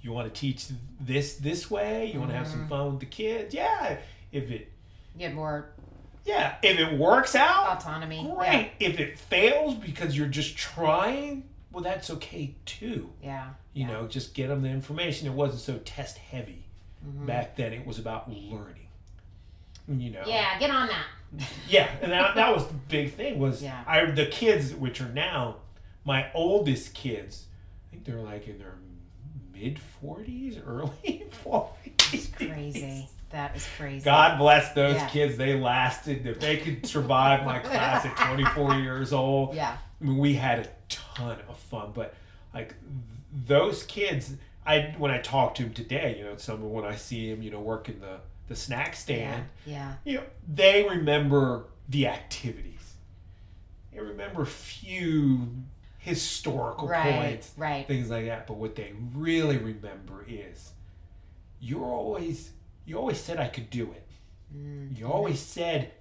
you want to teach this this way you want to have some mm-hmm. fun with the kids yeah if it Get more yeah if it works out autonomy. great if it fails because you're just trying well that's okay too Yeah. yeah. you yeah. know just get them the information it wasn't so test heavy Mm-hmm. back then it was about learning you know Yeah, get on that. yeah and that, that was the big thing was Yeah. i the kids which are now my oldest kids i think they're like in their mid 40s early (laughs) 40s Crazy. That is crazy. god bless those Yeah. kids they lasted if they could survive my class at 24 (laughs) years old Yeah. I mean, we had a ton of fun, but like those kids, I when I talk to him today, you know, some when I see him, you know, working the the snack stand, Yeah. yeah. you know, they remember the activities. They remember few historical Right. points, Right. things like that. But what they really remember is you're always you always said I could do it. Mm. You always said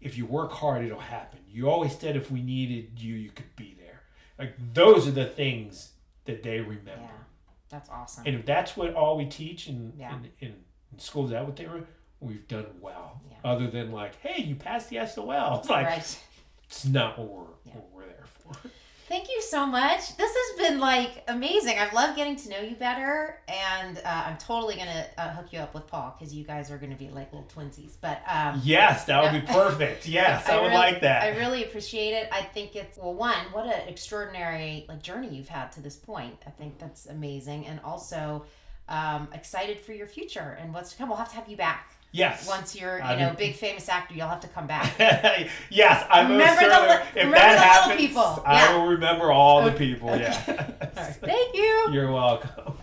if you work hard, it'll happen. You always said if we needed you, you could be there. Like those are the things that they remember. Yeah. That's awesome. And if that's what all we teach in Yeah. in, in, in school, is that what they were? We've done well. Yeah. Other than like, hey, you passed the SOL. (laughs) It's like right. it's not what we're Yeah. what we're there for. So much. This has been like amazing. I've loved getting to know you better, and uh, I'm totally gonna uh, hook you up with Paul because you guys are gonna be like little twinsies. But um, Yes, that would Yeah. be (laughs) perfect. Yes, I, would really- like that. I really appreciate it. I think it's well, one, what an extraordinary like journey you've had to this point. I think that's amazing, and also um, excited for your future and what's to come. We'll have to have you back yes. once you're you I'd know big famous actor. You'll have to come back. (laughs) yes, I Remember the li- if remember that the little happens, people. I Yeah. will remember all the people. (laughs) Yeah. Right. Thank you. You're welcome.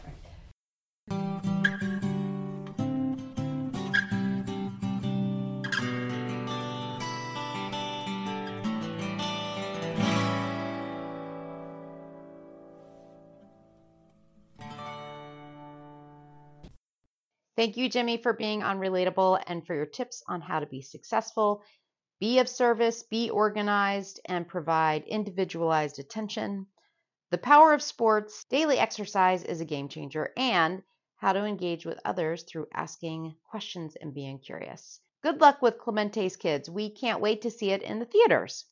Thank you, Jimmy, for being on Relatable and for your tips on how to be successful, be of service, be organized, and provide individualized attention. The power of sports, daily exercise is a game changer, and how to engage with others through asking questions and being curious. Good luck with Clemente's Kids. We can't wait to see it in the theaters.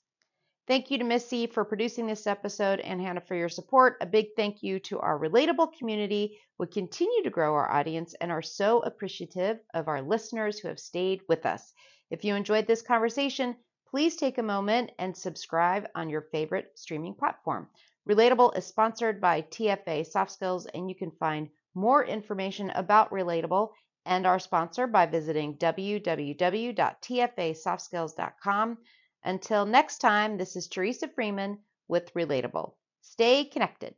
Thank you to Missy for producing this episode and Hannah for your support. A big thank you to our relatable community. We continue to grow our audience and are so appreciative of our listeners who have stayed with us. If you enjoyed this conversation, please take a moment and subscribe on your favorite streaming platform. Relatable is sponsored by TFA Soft Skills, and you can find more information about Relatable and our sponsor by visiting www.tfasoftskills.com. Until next time, this is Teresa Freeman with Relatable. Stay connected.